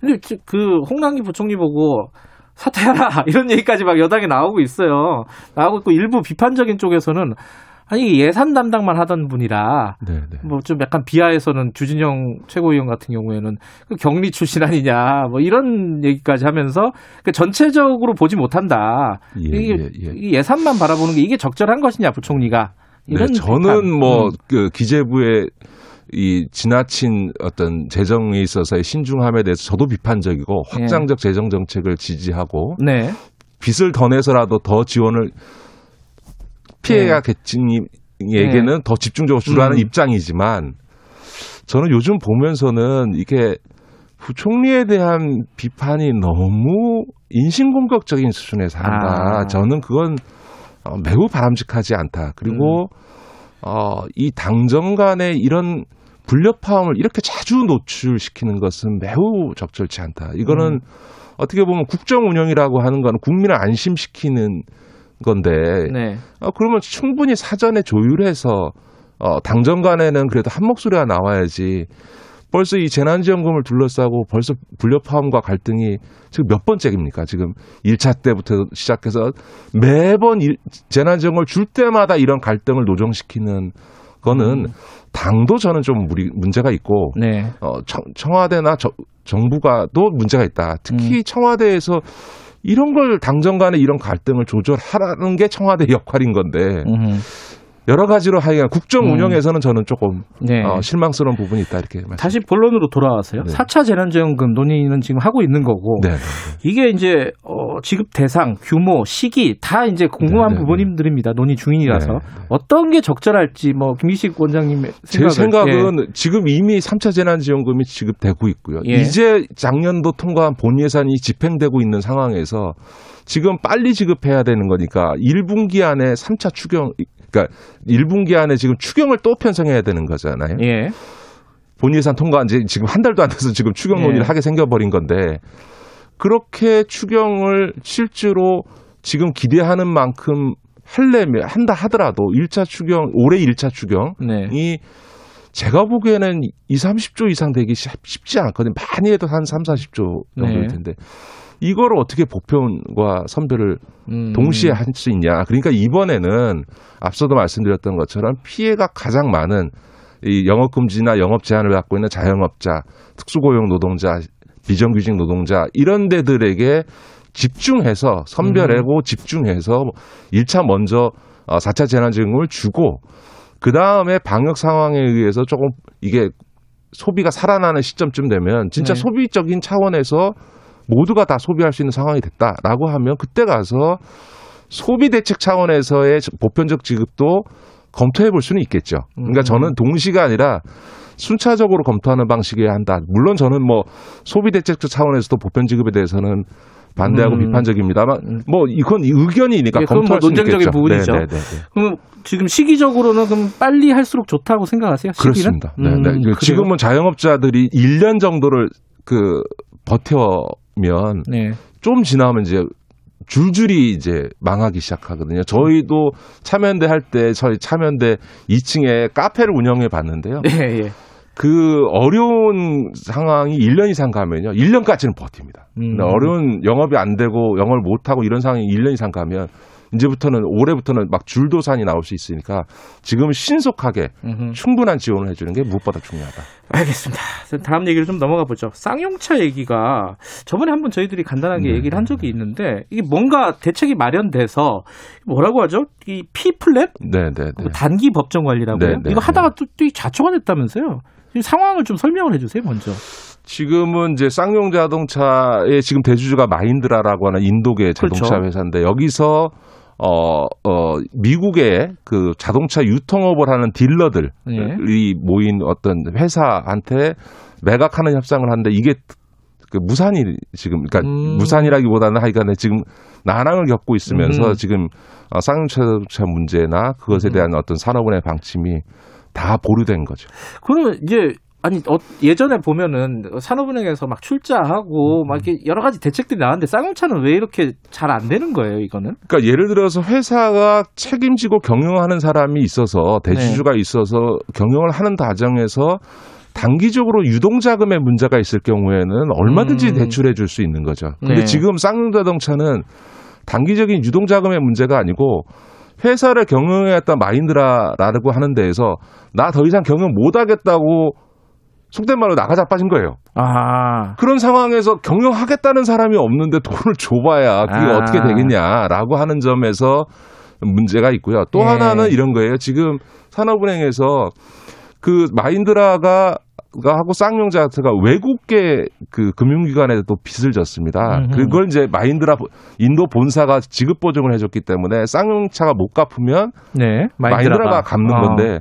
근데 지- 그 홍남기 부총리 보고 사퇴하라 이런 얘기까지 막 여당에 나오고 있어요. 나오고 있고 일부 비판적인 쪽에서는 아니 예산 담당만 하던 분이라 네, 네. 뭐좀 약간 비하에서는 주진영 최고위원 같은 경우에는 그 격리 출신 아니냐 뭐 이런 얘기까지 하면서 그 전체적으로 보지 못한다. 예, 이게 예, 예. 이 예산만 바라보는 게 이게 적절한 것이냐 부총리가 이런 네, 저는 비판. 뭐 음. 그 기재부의 이 지나친 어떤 재정에 있어서의 신중함에 대해서 저도 비판적이고 예. 확장적 재정 정책을 지지하고 네. 빚을 더 내서라도 더 지원을 피해가 계층에게는 더 집중적으로 주라는 네. 음. 입장이지만 저는 요즘 보면서는 이게 부총리에 대한 비판이 너무 인신공격적인 수준에서 한다. 아. 저는 그건 어, 매우 바람직하지 않다. 그리고 음. 어, 이 당정 간의 이런 불협화음을 이렇게 자주 노출시키는 것은 매우 적절치 않다. 이거는 음. 어떻게 보면 국정 운영이라고 하는 건 국민을 안심시키는 건데 네. 어, 그러면 충분히 사전에 조율해서 어, 당정 간에는 그래도 한 목소리가 나와야지 벌써 이 재난지원금을 둘러싸고 벌써 불협화음과 갈등이 지금 몇 번째입니까? 지금 1차 때부터 시작해서 매번 일- 재난지원금을 줄 때마다 이런 갈등을 노정시키는 거는 당도 저는 좀 무리, 문제가 있고 네. 어, 청, 청와대나 저- 정부가도 문제가 있다. 특히 청와대에서 이런 걸 당정 간에 이런 갈등을 조절하라는 게 청와대 역할인 건데 음. 여러 가지로 하여간 국정 음. 운영에서는 저는 조금 네. 어, 실망스러운 부분이 있다 이렇게 말씀. 다시 본론으로 돌아와서요. 네. 4차 재난지원금 논의는 지금 하고 있는 거고 네, 네, 이게 이제 어, 지급 대상, 규모, 시기 다 이제 궁금한 네, 네, 부분들입니다. 논의 중이라서 네, 어떤 게 적절할지 뭐 김기식 원장님의 제 생각을 생각은 예. 지금 이미 3차 재난지원금이 지급되고 있고요. 예. 이제 작년도 통과한 본 예산이 집행되고 있는 상황에서 지금 빨리 지급해야 되는 거니까 1분기 안에 3차 추경, 그러니까 1분기 안에 지금 추경을 또 편성해야 되는 거잖아요. 예. 본 예산 통과한 지 지금 한 달도 안 돼서 지금 추경 논의를 예. 하게 생겨버린 건데 그렇게 추경을 실제로 지금 기대하는 만큼 할려면 한다 하더라도 1차 추경 올해 1차 추경이 네. 제가 보기에는 2, 30조 이상 되기 쉽- 쉽지 않거든요. 많이 해도 한 3, 40조 정도일 네. 텐데 이거를 어떻게 보편과 선별을 음. 동시에 할 수 있냐. 그러니까 이번에는 앞서도 말씀드렸던 것처럼 피해가 가장 많은 이 영업 금지나 영업 제한을 갖고 있는 자영업자, 특수고용 노동자, 비정규직 노동자 이런 데들에게 집중해서 선별하고 집중해서 1차 먼저 어, 4차 재난지원금을 주고 그 다음에 방역 상황에 의해서 조금 이게 소비가 살아나는 시점쯤 되면 진짜 네. 소비적인 차원에서 모두가 다 소비할 수 있는 상황이 됐다라고 하면 그때 가서 소비 대책 차원에서의 보편적 지급도 검토해 볼 수는 있겠죠. 그러니까 음. 저는 동시가 아니라 순차적으로 검토하는 방식이어야 한다. 물론 저는 뭐 소비 대책 차원에서도 보편 지급에 대해서는 반대하고 음. 비판적입니다만 뭐 이건 의견이니까 예, 뭐 검토할 수는 논쟁적인 있겠죠. 부분이죠. 네, 네, 네, 네. 그럼 지금 시기적으로는 그럼 빨리 할수록 좋다고 생각하세요? 시기는? 그렇습니다. 네, 음? 지금은 자영업자들이 1년 정도를 그 버텨 면 네. 좀 지나면 이제 줄줄이 이제 망하기 시작하거든요. 저희도 참여연대 할 때 저희 참여연대 2층에 카페를 운영해 봤는데요. 예, 예. 그 어려운 상황이 1년 이상 가면요. 1년까지는 버팁니다. 음. 근데 어려운 영업이 안 되고 영업을 못 하고 이런 상황이 1년 이상 가면 이제부터는 올해부터는 막 줄도산이 나올 수 있으니까 지금 신속하게 음흠. 충분한 지원을 해주는 게 무엇보다 중요하다. 알겠습니다. 다음 얘기를 좀 넘어가 보죠. 쌍용차 얘기가 저번에 한번 저희들이 간단하게 네. 얘기를 한 적이 있는데 이게 뭔가 대책이 마련돼서 뭐라고 하죠? 이 P플랩? 네, 네, 네. 단기 법정 관리라고요? 네, 네, 이거 하다가 또, 또 좌초가 됐다면서요? 상황을 좀 설명을 해주세요, 먼저. 지금은 이제 쌍용 자동차의 지금 대주주가 마인드라라고 하는 인도계 자동차 그렇죠. 회사인데 여기서 어, 어, 미국의 그 자동차 유통업을 하는 딜러들이 예. 모인 어떤 회사한테 매각하는 협상을 하는데 이게 그 무산이 지금 그러니까 음. 무산이라기보다는 하여간에 지금 난항을 겪고 있으면서 음. 지금 어, 쌍용 자동차 문제나 그것에 대한 어떤 산업은행 방침이 다 보류된 거죠. 그러면 이제 아니 어, 예전에 보면은 산업은행에서 막 출자하고 막 이렇게 여러 가지 대책들이 나왔는데 쌍용차는 왜 이렇게 잘 안 되는 거예요, 이거는? 그러니까 예를 들어서 회사가 책임지고 경영하는 사람이 있어서 대주주가 네. 있어서 경영을 하는 과정에서 단기적으로 유동자금에 문제가 있을 경우에는 얼마든지 음. 대출해 줄 수 있는 거죠. 근데 네. 지금 쌍용자동차는 단기적인 유동자금의 문제가 아니고 회사를 경영했던 마인드라라고 하는 데에서 나 더 이상 경영 못 하겠다고 속된 말로 나가 자빠진 거예요. 아. 그런 상황에서 경영하겠다는 사람이 없는데 돈을 줘봐야 그게 아. 어떻게 되겠냐라고 하는 점에서 문제가 있고요. 또 예. 하나는 이런 거예요. 지금 산업은행에서 그 마인드라가 가 하고 쌍용자트가 외국계 그 금융기관에 또 빚을 졌습니다. 음흠. 그걸 이제 마인드라 인도 본사가 지급 보증을 해줬기 때문에 쌍용차가 못 갚으면 네. 마인드라가 갚는 어. 건데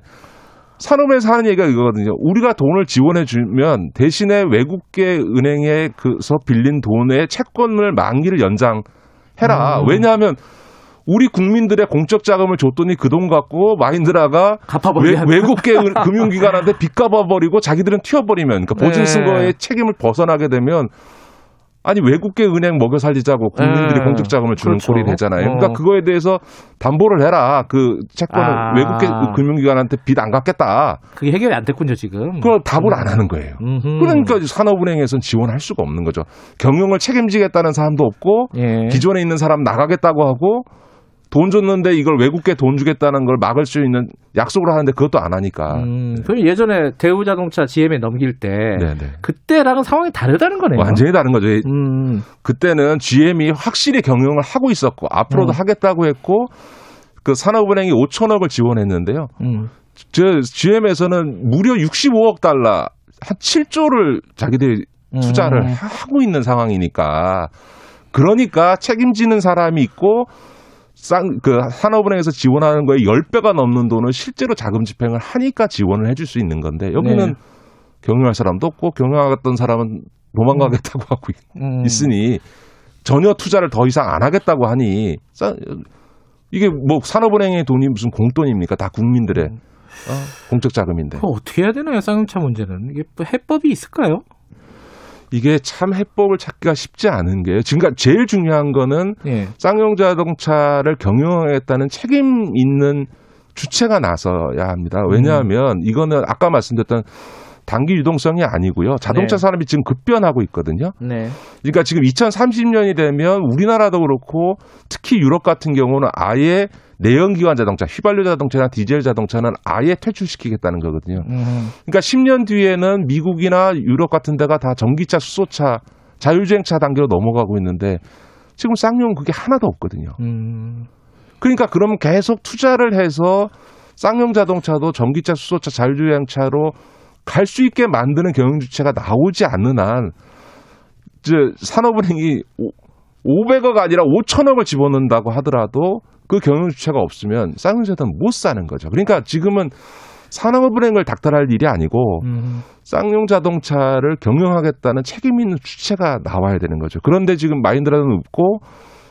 산업에서 하는 얘기가 이거거든요. 우리가 돈을 지원해 주면 대신에 외국계 은행에서 빌린 돈의 채권을 만기를 연장해라. 음. 왜냐하면 우리 국민들의 공적 자금을 줬더니 그 돈 갖고 마인드라가 외, 국계 금융기관한테 빚 갚아버리고 자기들은 튀어버리면 그러니까 보증 쓴 네. 거에 책임을 벗어나게 되면 아니 외국계 은행 먹여 살리자고 국민들이 네. 공적 자금을 주는 그렇죠. 꼴이 되잖아요. 어. 그러니까 그거에 대해서 담보를 해라. 그 채권을 아. 외국계 금융기관한테 빚 안 갚겠다. 그게 해결이 안 됐군요, 지금. 그걸 답을 안 하는 거예요. 음흠. 그러니까 산업은행에서는 지원할 수가 없는 거죠. 경영을 책임지겠다는 사람도 없고 예. 기존에 있는 사람 나가겠다고 하고 돈 줬는데 이걸 외국계 돈 주겠다는 걸 막을 수 있는 약속을 하는데 그것도 안 하니까. 음, 그럼 예전에 대우자동차 GM에 넘길 때 네네. 그때랑은 상황이 다르다는 거네요. 완전히 다른 거죠. 음, 그때는 GM이 확실히 경영을 하고 있었고 앞으로도 음. 하겠다고 했고 그 산업은행이 5천억을 지원했는데요. 음. 저 GM에서는 무려 65억 달러 한 7조를 자기들이 투자를 음. 하고 있는 상황이니까 그러니까 책임지는 사람이 있고 쌍, 그 산업은행에서 지원하는 거에 10배가 넘는 돈을 실제로 자금 집행을 하니까 지원을 해줄 수 있는 건데 여기는 네. 경영할 사람도 없고 경영하겠던 사람은 도망가겠다고 하고 있- 음. 있으니 전혀 투자를 더 이상 안 하겠다고 하니 싸- 이게 뭐 산업은행의 돈이 무슨 공돈입니까? 다 국민들의 어, 공적 자금인데 어떻게 해야 되나요, 쌍용차 문제는? 이게 뭐 해법이 있을까요? 이게 참 해법을 찾기가 쉽지 않은 게요. 지금 제일 중요한 거는 예. 쌍용 자동차를 경영하겠다는 책임 있는 주체가 나서야 합니다. 왜냐하면 이거는 아까 말씀드렸던 단기 유동성이 아니고요. 자동차 네. 산업이 지금 급변하고 있거든요. 네. 그러니까 지금 2030년이 되면 우리나라도 그렇고 특히 유럽 같은 경우는 아예 내연기관 자동차, 휘발유 자동차나 디젤 자동차는 아예 퇴출시키겠다는 거거든요. 음. 그러니까 10년 뒤에는 미국이나 유럽 같은 데가 다 전기차, 수소차, 자율주행차 단계로 넘어가고 있는데 지금 쌍용 그게 하나도 없거든요. 음. 그러니까 그러면 계속 투자를 해서 쌍용 자동차도 전기차, 수소차, 자율주행차로 갈 수 있게 만드는 경영 주체가 나오지 않는 한, 산업은행이 500억 아니라 5천억을 집어넣는다고 하더라도 그 경영 주체가 없으면 쌍용 자동차는 못 사는 거죠. 그러니까 지금은 산업은행을 닥달할 일이 아니고 음. 쌍용 자동차를 경영하겠다는 책임 있는 주체가 나와야 되는 거죠. 그런데 지금 마인드라는 없고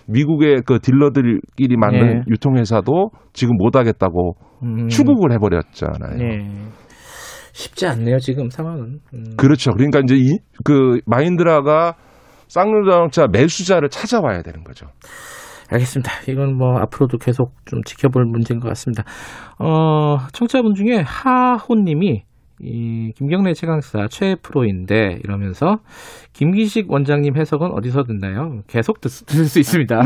미국의 그 딜러들끼리 만든 네. 유통회사도 지금 못 하겠다고 음. 추국을 해버렸잖아요. 네. 쉽지 않네요, 지금 상황은. 음. 그렇죠. 그러니까 이제 이, 그 마인드라가 쌍용 자동차 매수자를 찾아와야 되는 거죠. 알겠습니다. 이건 뭐 앞으로도 계속 좀 지켜볼 문제인 것 같습니다. 어, 청취자분 중에 하호님이 이 김경래 최강사 최 프로인데 이러면서 김기식 원장님 해석은 어디서 듣나요? 계속 듣, 들을 수 있습니다.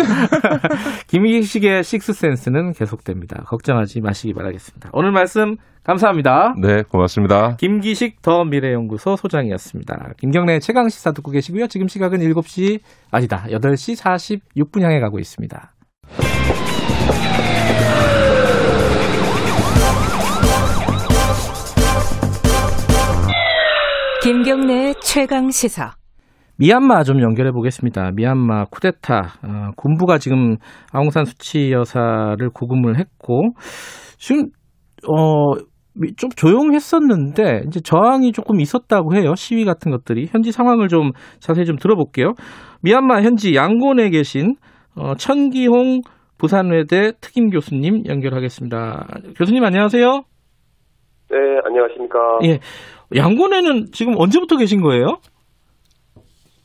김기식의 식스센스는 계속됩니다. 걱정하지 마시기 바라겠습니다. 오늘 말씀 감사합니다. 네, 고맙습니다. 김기식 더 미래연구소 소장이었습니다. 김경래 최강 시사 듣고 계시고요. 지금 시각은 7시 아니다. 8시 46분 향해 가고 있습니다. 김경래 최강 시사. 미얀마 좀 연결해 보겠습니다. 미얀마 쿠데타 어, 군부가 지금 아웅산 수치 여사를 구금을 했고 지금 어, 미- 좀 조용했었는데 이제 저항이 조금 있었다고 해요. 시위 같은 것들이 현지 상황을 좀 자세히 좀 들어볼게요. 미얀마 현지 양곤에 계신 어, 천기홍 부산외대 특임 교수님 연결하겠습니다. 교수님 안녕하세요. 네, 안녕하십니까. 예, 양곤에는 지금 언제부터 계신 거예요?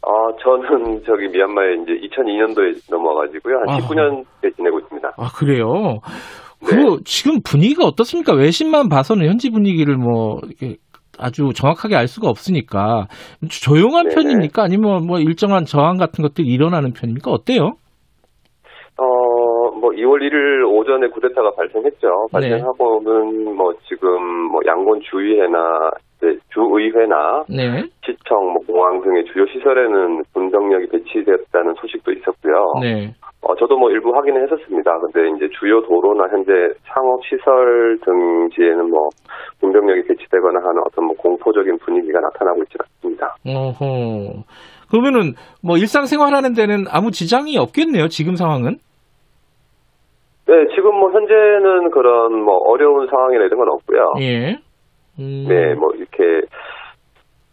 아, 저는 저기 미얀마에 이제 2002년도에 넘어가지고요. 한 아. 19년째 지내고 있습니다. 아 그래요. 그 지금 분위기가 어떻습니까? 외신만 봐서는 현지 분위기를 뭐 이렇게 아주 정확하게 알 수가 없으니까 조용한 네네. 편입니까? 아니면 뭐 일정한 저항 같은 것들이 일어나는 편입니까? 어때요? 어, 뭐 2월 1일 오전에 쿠데타가 발생했죠. 네. 발생하고는 뭐 지금 뭐 양곤 주의회나 이제 주의회나 네. 시청, 뭐 공항 등의 주요 시설에는 군병력이 배치되었다는 소식도 있었고요. 네. 어, 저도 뭐 일부 확인을 했었습니다. 근데 이제 주요 도로나 현재 상업 시설 등지에는 뭐 군병력이 배치되거나 하는 어떤 뭐 공포적인 분위기가 나타나고 있지 않습니다. 어허. 그러면은 뭐 일상생활하는 데는 아무 지장이 없겠네요. 지금 상황은. 네, 지금 뭐 현재는 그런 뭐 어려운 상황이나 이런 건 없고요. 예. 음. 네, 뭐 이렇게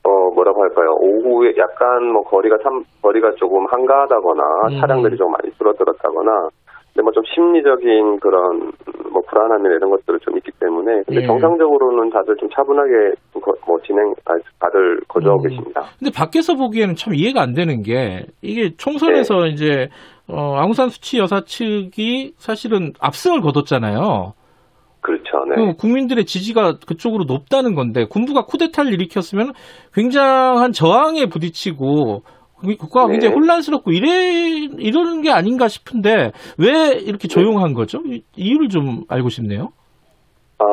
어 뭐라고 할까요? 오후에 약간 뭐 거리가 참 거리가 조금 한가하다거나 음. 차량들이 좀 많이 줄어들었다거나 근데 뭐 좀 심리적인 그런 뭐 불안함이나 이런 것들이 좀 있기 때문에 근데 예. 정상적으로는 다들 좀 차분하게 거- 뭐 진행 아, 다들 거주하고 음. 계십니다. 근데 밖에서 보기에는 참 이해가 안 되는 게 이게 총선에서 이제 어, 아웅산 수치 여사 측이 사실은 압승을 거뒀잖아요. 그렇죠. 네. 그 국민들의 지지가 그쪽으로 높다는 건데 군부가 쿠데타를 일으켰으면 굉장한 저항에 부딪히고 국가가 네. 굉장히 혼란스럽고 이래 이러는 게 아닌가 싶은데 왜 이렇게 조용한 거죠? 이- 이유를 좀 알고 싶네요. 아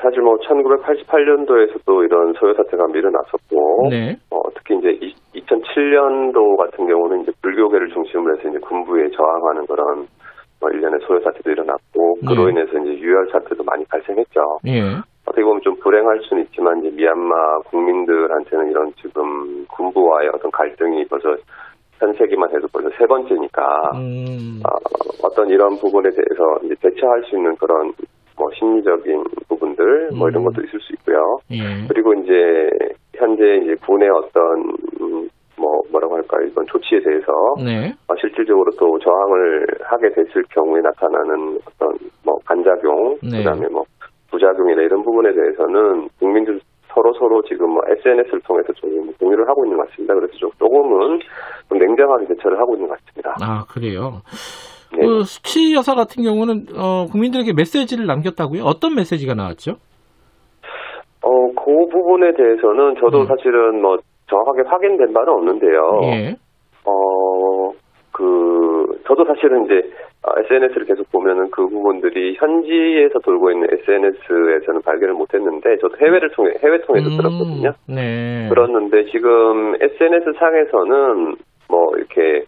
사실 뭐 1988년도에서도 이런 소요 사태가 일어났었고 네. 어, 특히 이제 2007년도 같은 경우는 이제 불교계를 중심으로 해서 이제 군부에 저항하는 그런 뭐 일련의 소요 사태도 일어났고 그로 네. 인해서 이제 유혈 사태도 많이 발생했죠. 예. 어떻게 보면 좀 불행할 수는 있지만 이제 미얀마 국민들한테는 이런 지금 군부와의 어떤 갈등이 벌써 현 세기만 해도 벌써 세 번째니까 음. 어, 어떤 이런 부분에 대해서 이제 대처할 수 있는 그런 뭐 심리적인 부분들 뭐 이런 음. 것도 있을 수 있고요. 예. 그리고 이제 현재 이제 군의 어떤 음, 뭐 뭐라고 할까요 이번 조치에 대해서 네. 어, 실질적으로 또 저항을 하게 됐을 경우에 나타나는 어떤 뭐 반작용 네. 그다음에 뭐 부작용이나 이런 부분에 대해서는 국민들 서로 서로 지금 뭐 SNS를 통해서 좀 공유를 하고 있는 것 같습니다. 그래서 좀 조금은 좀 냉정하게 대처를 하고 있는 것 같습니다. 아 그래요. 네. 그 수치 여사 같은 경우는 어, 국민들에게 메시지를 남겼다고요? 어떤 메시지가 나왔죠? 어, 그 부분에 대해서는 저도 음. 사실은 뭐 정확하게 확인된 바는 없는데요. 예. 어, 그, 저도 사실은 이제 SNS를 계속 보면은 그 부분들이 현지에서 돌고 있는 SNS에서는 발견을 못 했는데, 저도 해외를 통해, 해외 통해서 음, 들었거든요. 네. 들었는데, 지금 SNS 상에서는 뭐 이렇게,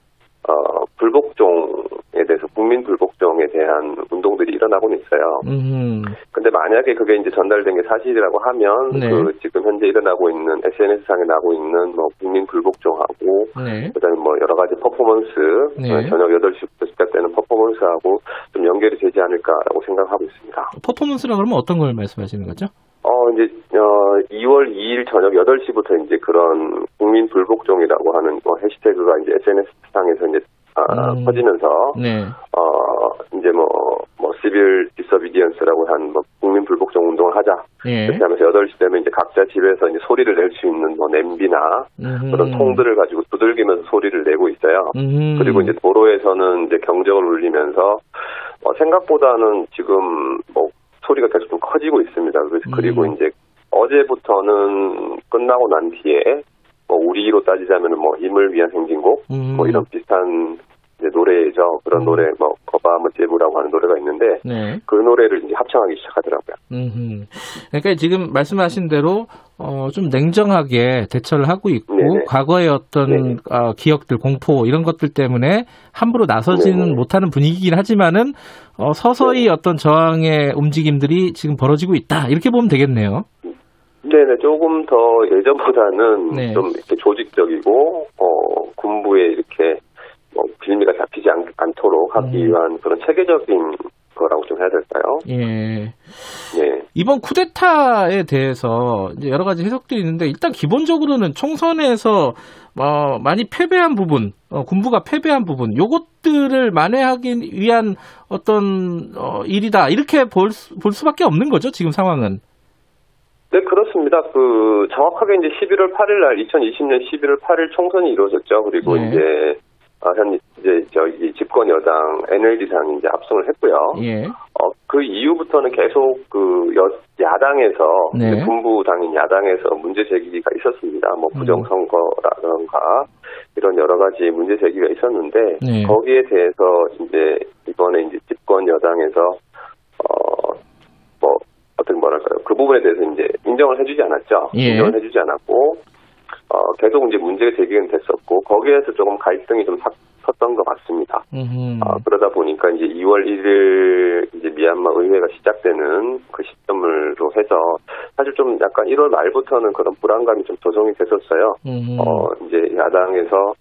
어, 불복종에 대해서, 국민 불복종에 대한 운동들이 일어나고는 있어요. 음. 근데 만약에 그게 이제 전달된 게 사실이라고 하면 네. 그 지금 현재 일어나고 있는 SNS 상에 나고 있는 뭐 국민 불복종하고 네. 그다음에 뭐 여러 가지 퍼포먼스 네. 어, 저녁 8시부터 시작되는 퍼포먼스하고 좀 연결이 되지 않을까라고 생각하고 있습니다. 퍼포먼스라 그러면 어떤 걸 말씀하시는 거죠? 어 이제 어 2월 2일 저녁 8시부터 이제 그런 국민 불복종이라고 하는 뭐 해시태그가 이제 SNS 상에서 이제 아, 음. 퍼지면서 네. 어 이제 뭐 뭐 civil disobedience라고 한 뭐 국민 불복종 운동을 하자 예. 그렇게 하면서 8시 되면 이제 각자 집에서 이제 소리를 낼 수 있는 뭐 냄비나 음흠. 그런 통들을 가지고 두들기면서 소리를 내고 있어요. 음흠. 그리고 이제 도로에서는 이제 경적을 울리면서 어, 생각보다는 지금 뭐 소리가 계속 좀 커지고 있습니다. 그래서 그리고 음. 이제 어제부터는 끝나고 난 뒤에 뭐 우리로 따지자면은 뭐 힘을 위한 행진곡 음. 뭐 이런 비슷한 이제 노래죠. 그런 음. 노래 뭐 거바하면 제부라고 하는 노래가 있는데 네. 그 노래를 이제 합창하기 시작하더라고요. 음흠. 그러니까 지금 말씀하신 대로 어, 좀 냉정하게 대처를 하고 있고 네네. 과거의 어떤 네네. 어, 기억들, 공포 이런 것들 때문에 함부로 나서지는 네네. 못하는 분위기긴 하지만은 어, 서서히 어떤 저항의 움직임들이 지금 벌어지고 있다 이렇게 보면 되겠네요. 네네, 조금 더 예전보다는 네. 좀 이렇게 조직적이고, 어, 군부에 이렇게 뭐 빌미가 잡히지 않, 않도록 하기 음. 위한 그런 체계적인 거라고 좀 해야 될까요? 예. 네. 이번 쿠데타에 대해서 여러 가지 해석들이 있는데 일단 기본적으로는 총선에서 어, 많이 패배한 부분, 어, 군부가 패배한 부분, 요것들을 만회하기 위한 어떤 어, 일이다 이렇게 볼, 수, 볼 수밖에 없는 거죠 지금 상황은. 네, 그렇습니다. 그, 정확하게 이제 11월 8일 날, 2020년 11월 8일 총선이 이루어졌죠. 그리고 네. 이제, 아, 현, 이제, 저기, 집권 여당, NLD당이 이제 압승을 했고요. 예. 어, 그 이후부터는 계속 그 여, 야당에서 네. 군부당인 야당에서 문제 제기가 있었습니다. 뭐 음. 부정 선거라든가 이런 여러 가지 문제 제기가 있었는데 네. 거기에 대해서 이제 이번에 이제 집- 집권 여당에서 어뭐 어떻게 뭐랄까요 그 부분에 대해서 이제 인정을 해주지 않았죠. 예. 인정을 해주지 않았고 어 계속 이제 문제가 제기는 됐었고 거기에서 조금 갈등이 좀 삭- 섰던 것 같습니다. 아, 그러다 보니까 이제 2월 1일 이제 미얀마 의회가 시작되는 그 시점으로 해서 사실 좀 약간 1월 말부터는 그런 불안감이 좀 조성이 됐었어요. 음흠. 어, 이제 야당에서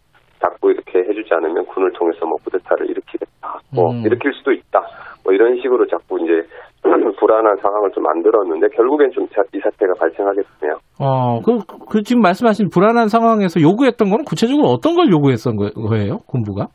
자꾸 이렇게 해주지 않으면 군을 통해서 뭐 쿠데타를 일으키겠다. 뭐 음. 일으킬 수도 있다. 뭐 이런 식으로 자꾸 이제 불안한 상황을 좀 만들었는데 결국엔 좀 이 사태가 발생하게 됐네요. 어, 그, 그 지금 말씀하신 불안한 상황에서 요구했던 거는 구체적으로 어떤 걸 요구했던 거- 거예요, 군부가?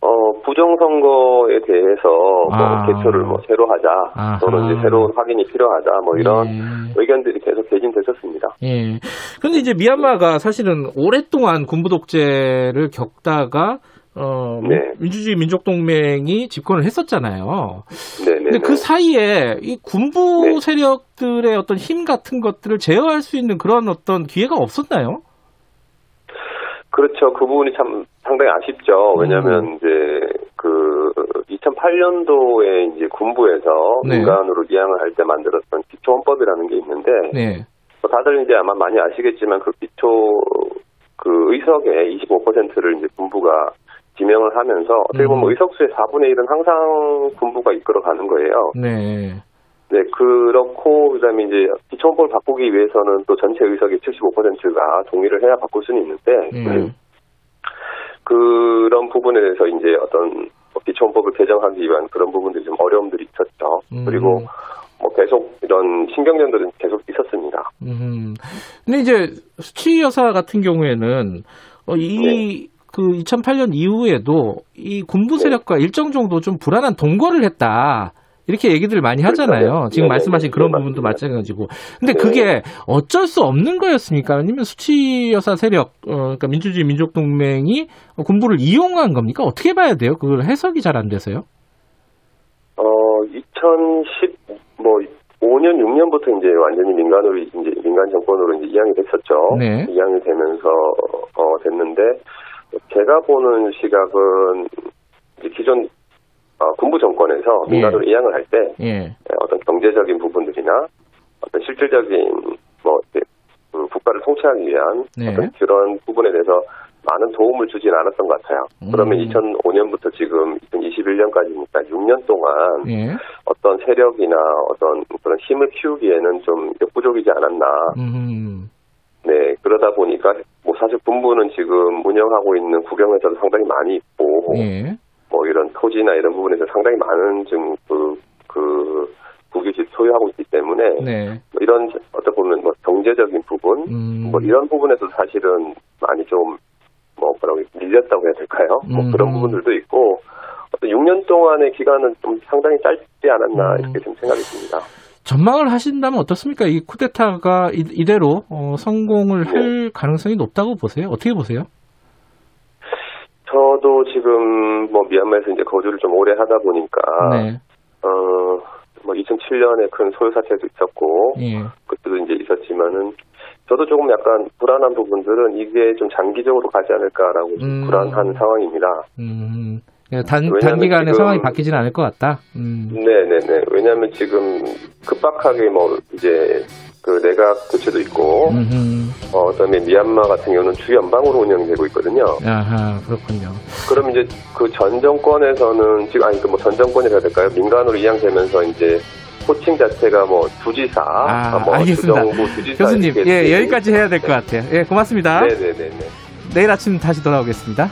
어, 부정선거에 대해서 뭐 아. 개표를 뭐 새로 하자 아하. 또는 이제 새로운 확인이 필요하다 뭐 이런 예. 의견들이 계속 개진됐었습니다. 예. 근데 이제 미얀마가 사실은 오랫동안 군부 독재를 겪다가 어, 민- 네. 민주주의 민족동맹이 집권을 했었잖아요. 네 네. 근데 그 사이에 이 군부 네. 세력들의 어떤 힘 같은 것들을 제어할 수 있는 그런 어떤 기회가 없었나요? 그렇죠. 그 부분이 참 상당히 아쉽죠. 왜냐하면 음. 이제 그 2008년도에 이제 군부에서 네. 민간으로 이양을 할 때 만들었던 기초헌법이라는 게 있는데 네. 뭐 다들 이제 아마 많이 아시겠지만 그 기초 그 의석의 25%를 이제 군부가 지명을 하면서 어떻게 보면 음. 의석수의 4분의 1은 항상 군부가 이끌어가는 거예요. 네. 네, 그렇고 그다음에 이제 기초헌법을 바꾸기 위해서는 또 전체 의석의 75%가 동의를 해야 바꿀 수는 있는데 음. 그런 부분에 대해서 이제 어떤 뭐 기초헌법을 개정하기 위한 그런 부분들이 좀 어려움들이 있었죠. 음. 그리고 뭐 계속 이런 신경전들은 계속 있었습니다. 음. 근데 이제 수치 여사 같은 경우에는 어, 이 그 2008년 이후에도 이 군부 네. 세력과 일정 정도 좀 불안한 동거를 했다. 이렇게 얘기들 많이 하잖아요. 지금 네네네. 말씀하신 그런 네, 부분도 맞습니다. 마찬가지고. 근데 네. 그게 어쩔 수 없는 거였습니까? 아니면 수치 여사 세력, 어, 그러니까 민주주의 민족 동맹이 군부를 이용한 겁니까? 어떻게 봐야 돼요? 그걸 해석이 잘 안 돼서요. 어, 2010, 뭐, 5년, 6년부터 이제 완전히 민간으로, 이제 민간 정권으로 이제 이양이 됐었죠. 네. 이양이 되면서, 어, 됐는데, 제가 보는 시각은, 기존, 어, 군부 정권에서 예. 민간으로 이양을 할 때, 예. 어떤 경제적인 부분들이나, 어떤 실질적인, 뭐, 음, 국가를 통치하기 위한 네. 어떤 그런 부분에 대해서 많은 도움을 주진 않았던 것 같아요. 그러면 음. 2005년부터 지금 2021년까지니까 6년 동안 예. 어떤 세력이나 어떤 그런 힘을 키우기에는 좀 역부족이지 않았나. 음. 네, 그러다 보니까 뭐 사실 군부는 지금 운영하고 있는 국영에서도 상당히 많이 있고, 예. 뭐 이런 토지나 이런 부분에서 상당히 많은 지금 그, 그, 국유지 소유하고 있기 때문에, 네. 뭐 이런 어떻게 보면 뭐 경제적인 부분, 음. 뭐 이런 부분에서 사실은 많이 좀, 뭐 뭐라고 밀렸다고 해야 될까요? 뭐 그런 음. 부분들도 있고, 어떤 6년 동안의 기간은 좀 상당히 짧지 않았나 음. 이렇게 좀 생각이 듭니다. 전망을 하신다면 어떻습니까? 이 쿠데타가 이- 이대로 어, 성공을 할 가능성이 높다고 보세요? 어떻게 보세요? 저도 지금 뭐 미얀마에서 이제 거주를 좀 오래 하다 보니까 네. 어, 뭐 2007년에 큰 소요 사태도 있었고 예. 그때도 이제 있었지만은 저도 조금 약간 불안한 부분들은 이게 좀 장기적으로 가지 않을까라고 좀 음. 불안한 상황입니다. 음. 단, 왜냐하면 단기간에 지금- 상황이 바뀌지는 않을 것 같다. 음. 네네네. 왜냐하면 지금 급박하게 뭐 이제 그 내각 교체도 있고 음흠. 어, 그다음에 미얀마 같은 경우는 주연방으로 운영이 되고 있거든요. 아하, 그렇군요. 그럼 이제 그 전 정권에서는 지금 아니 그 뭐 전 정권이라 해야 될까요? 민간으로 이양되면서 이제 호칭 자체가 뭐 주지사, 아, 뭐 알겠습니다. 주정부 주지사 교수님, 예, 여기까지 해야 될 것 같아요. 예, 고맙습니다. 네네네네. 내일 아침 다시 돌아오겠습니다.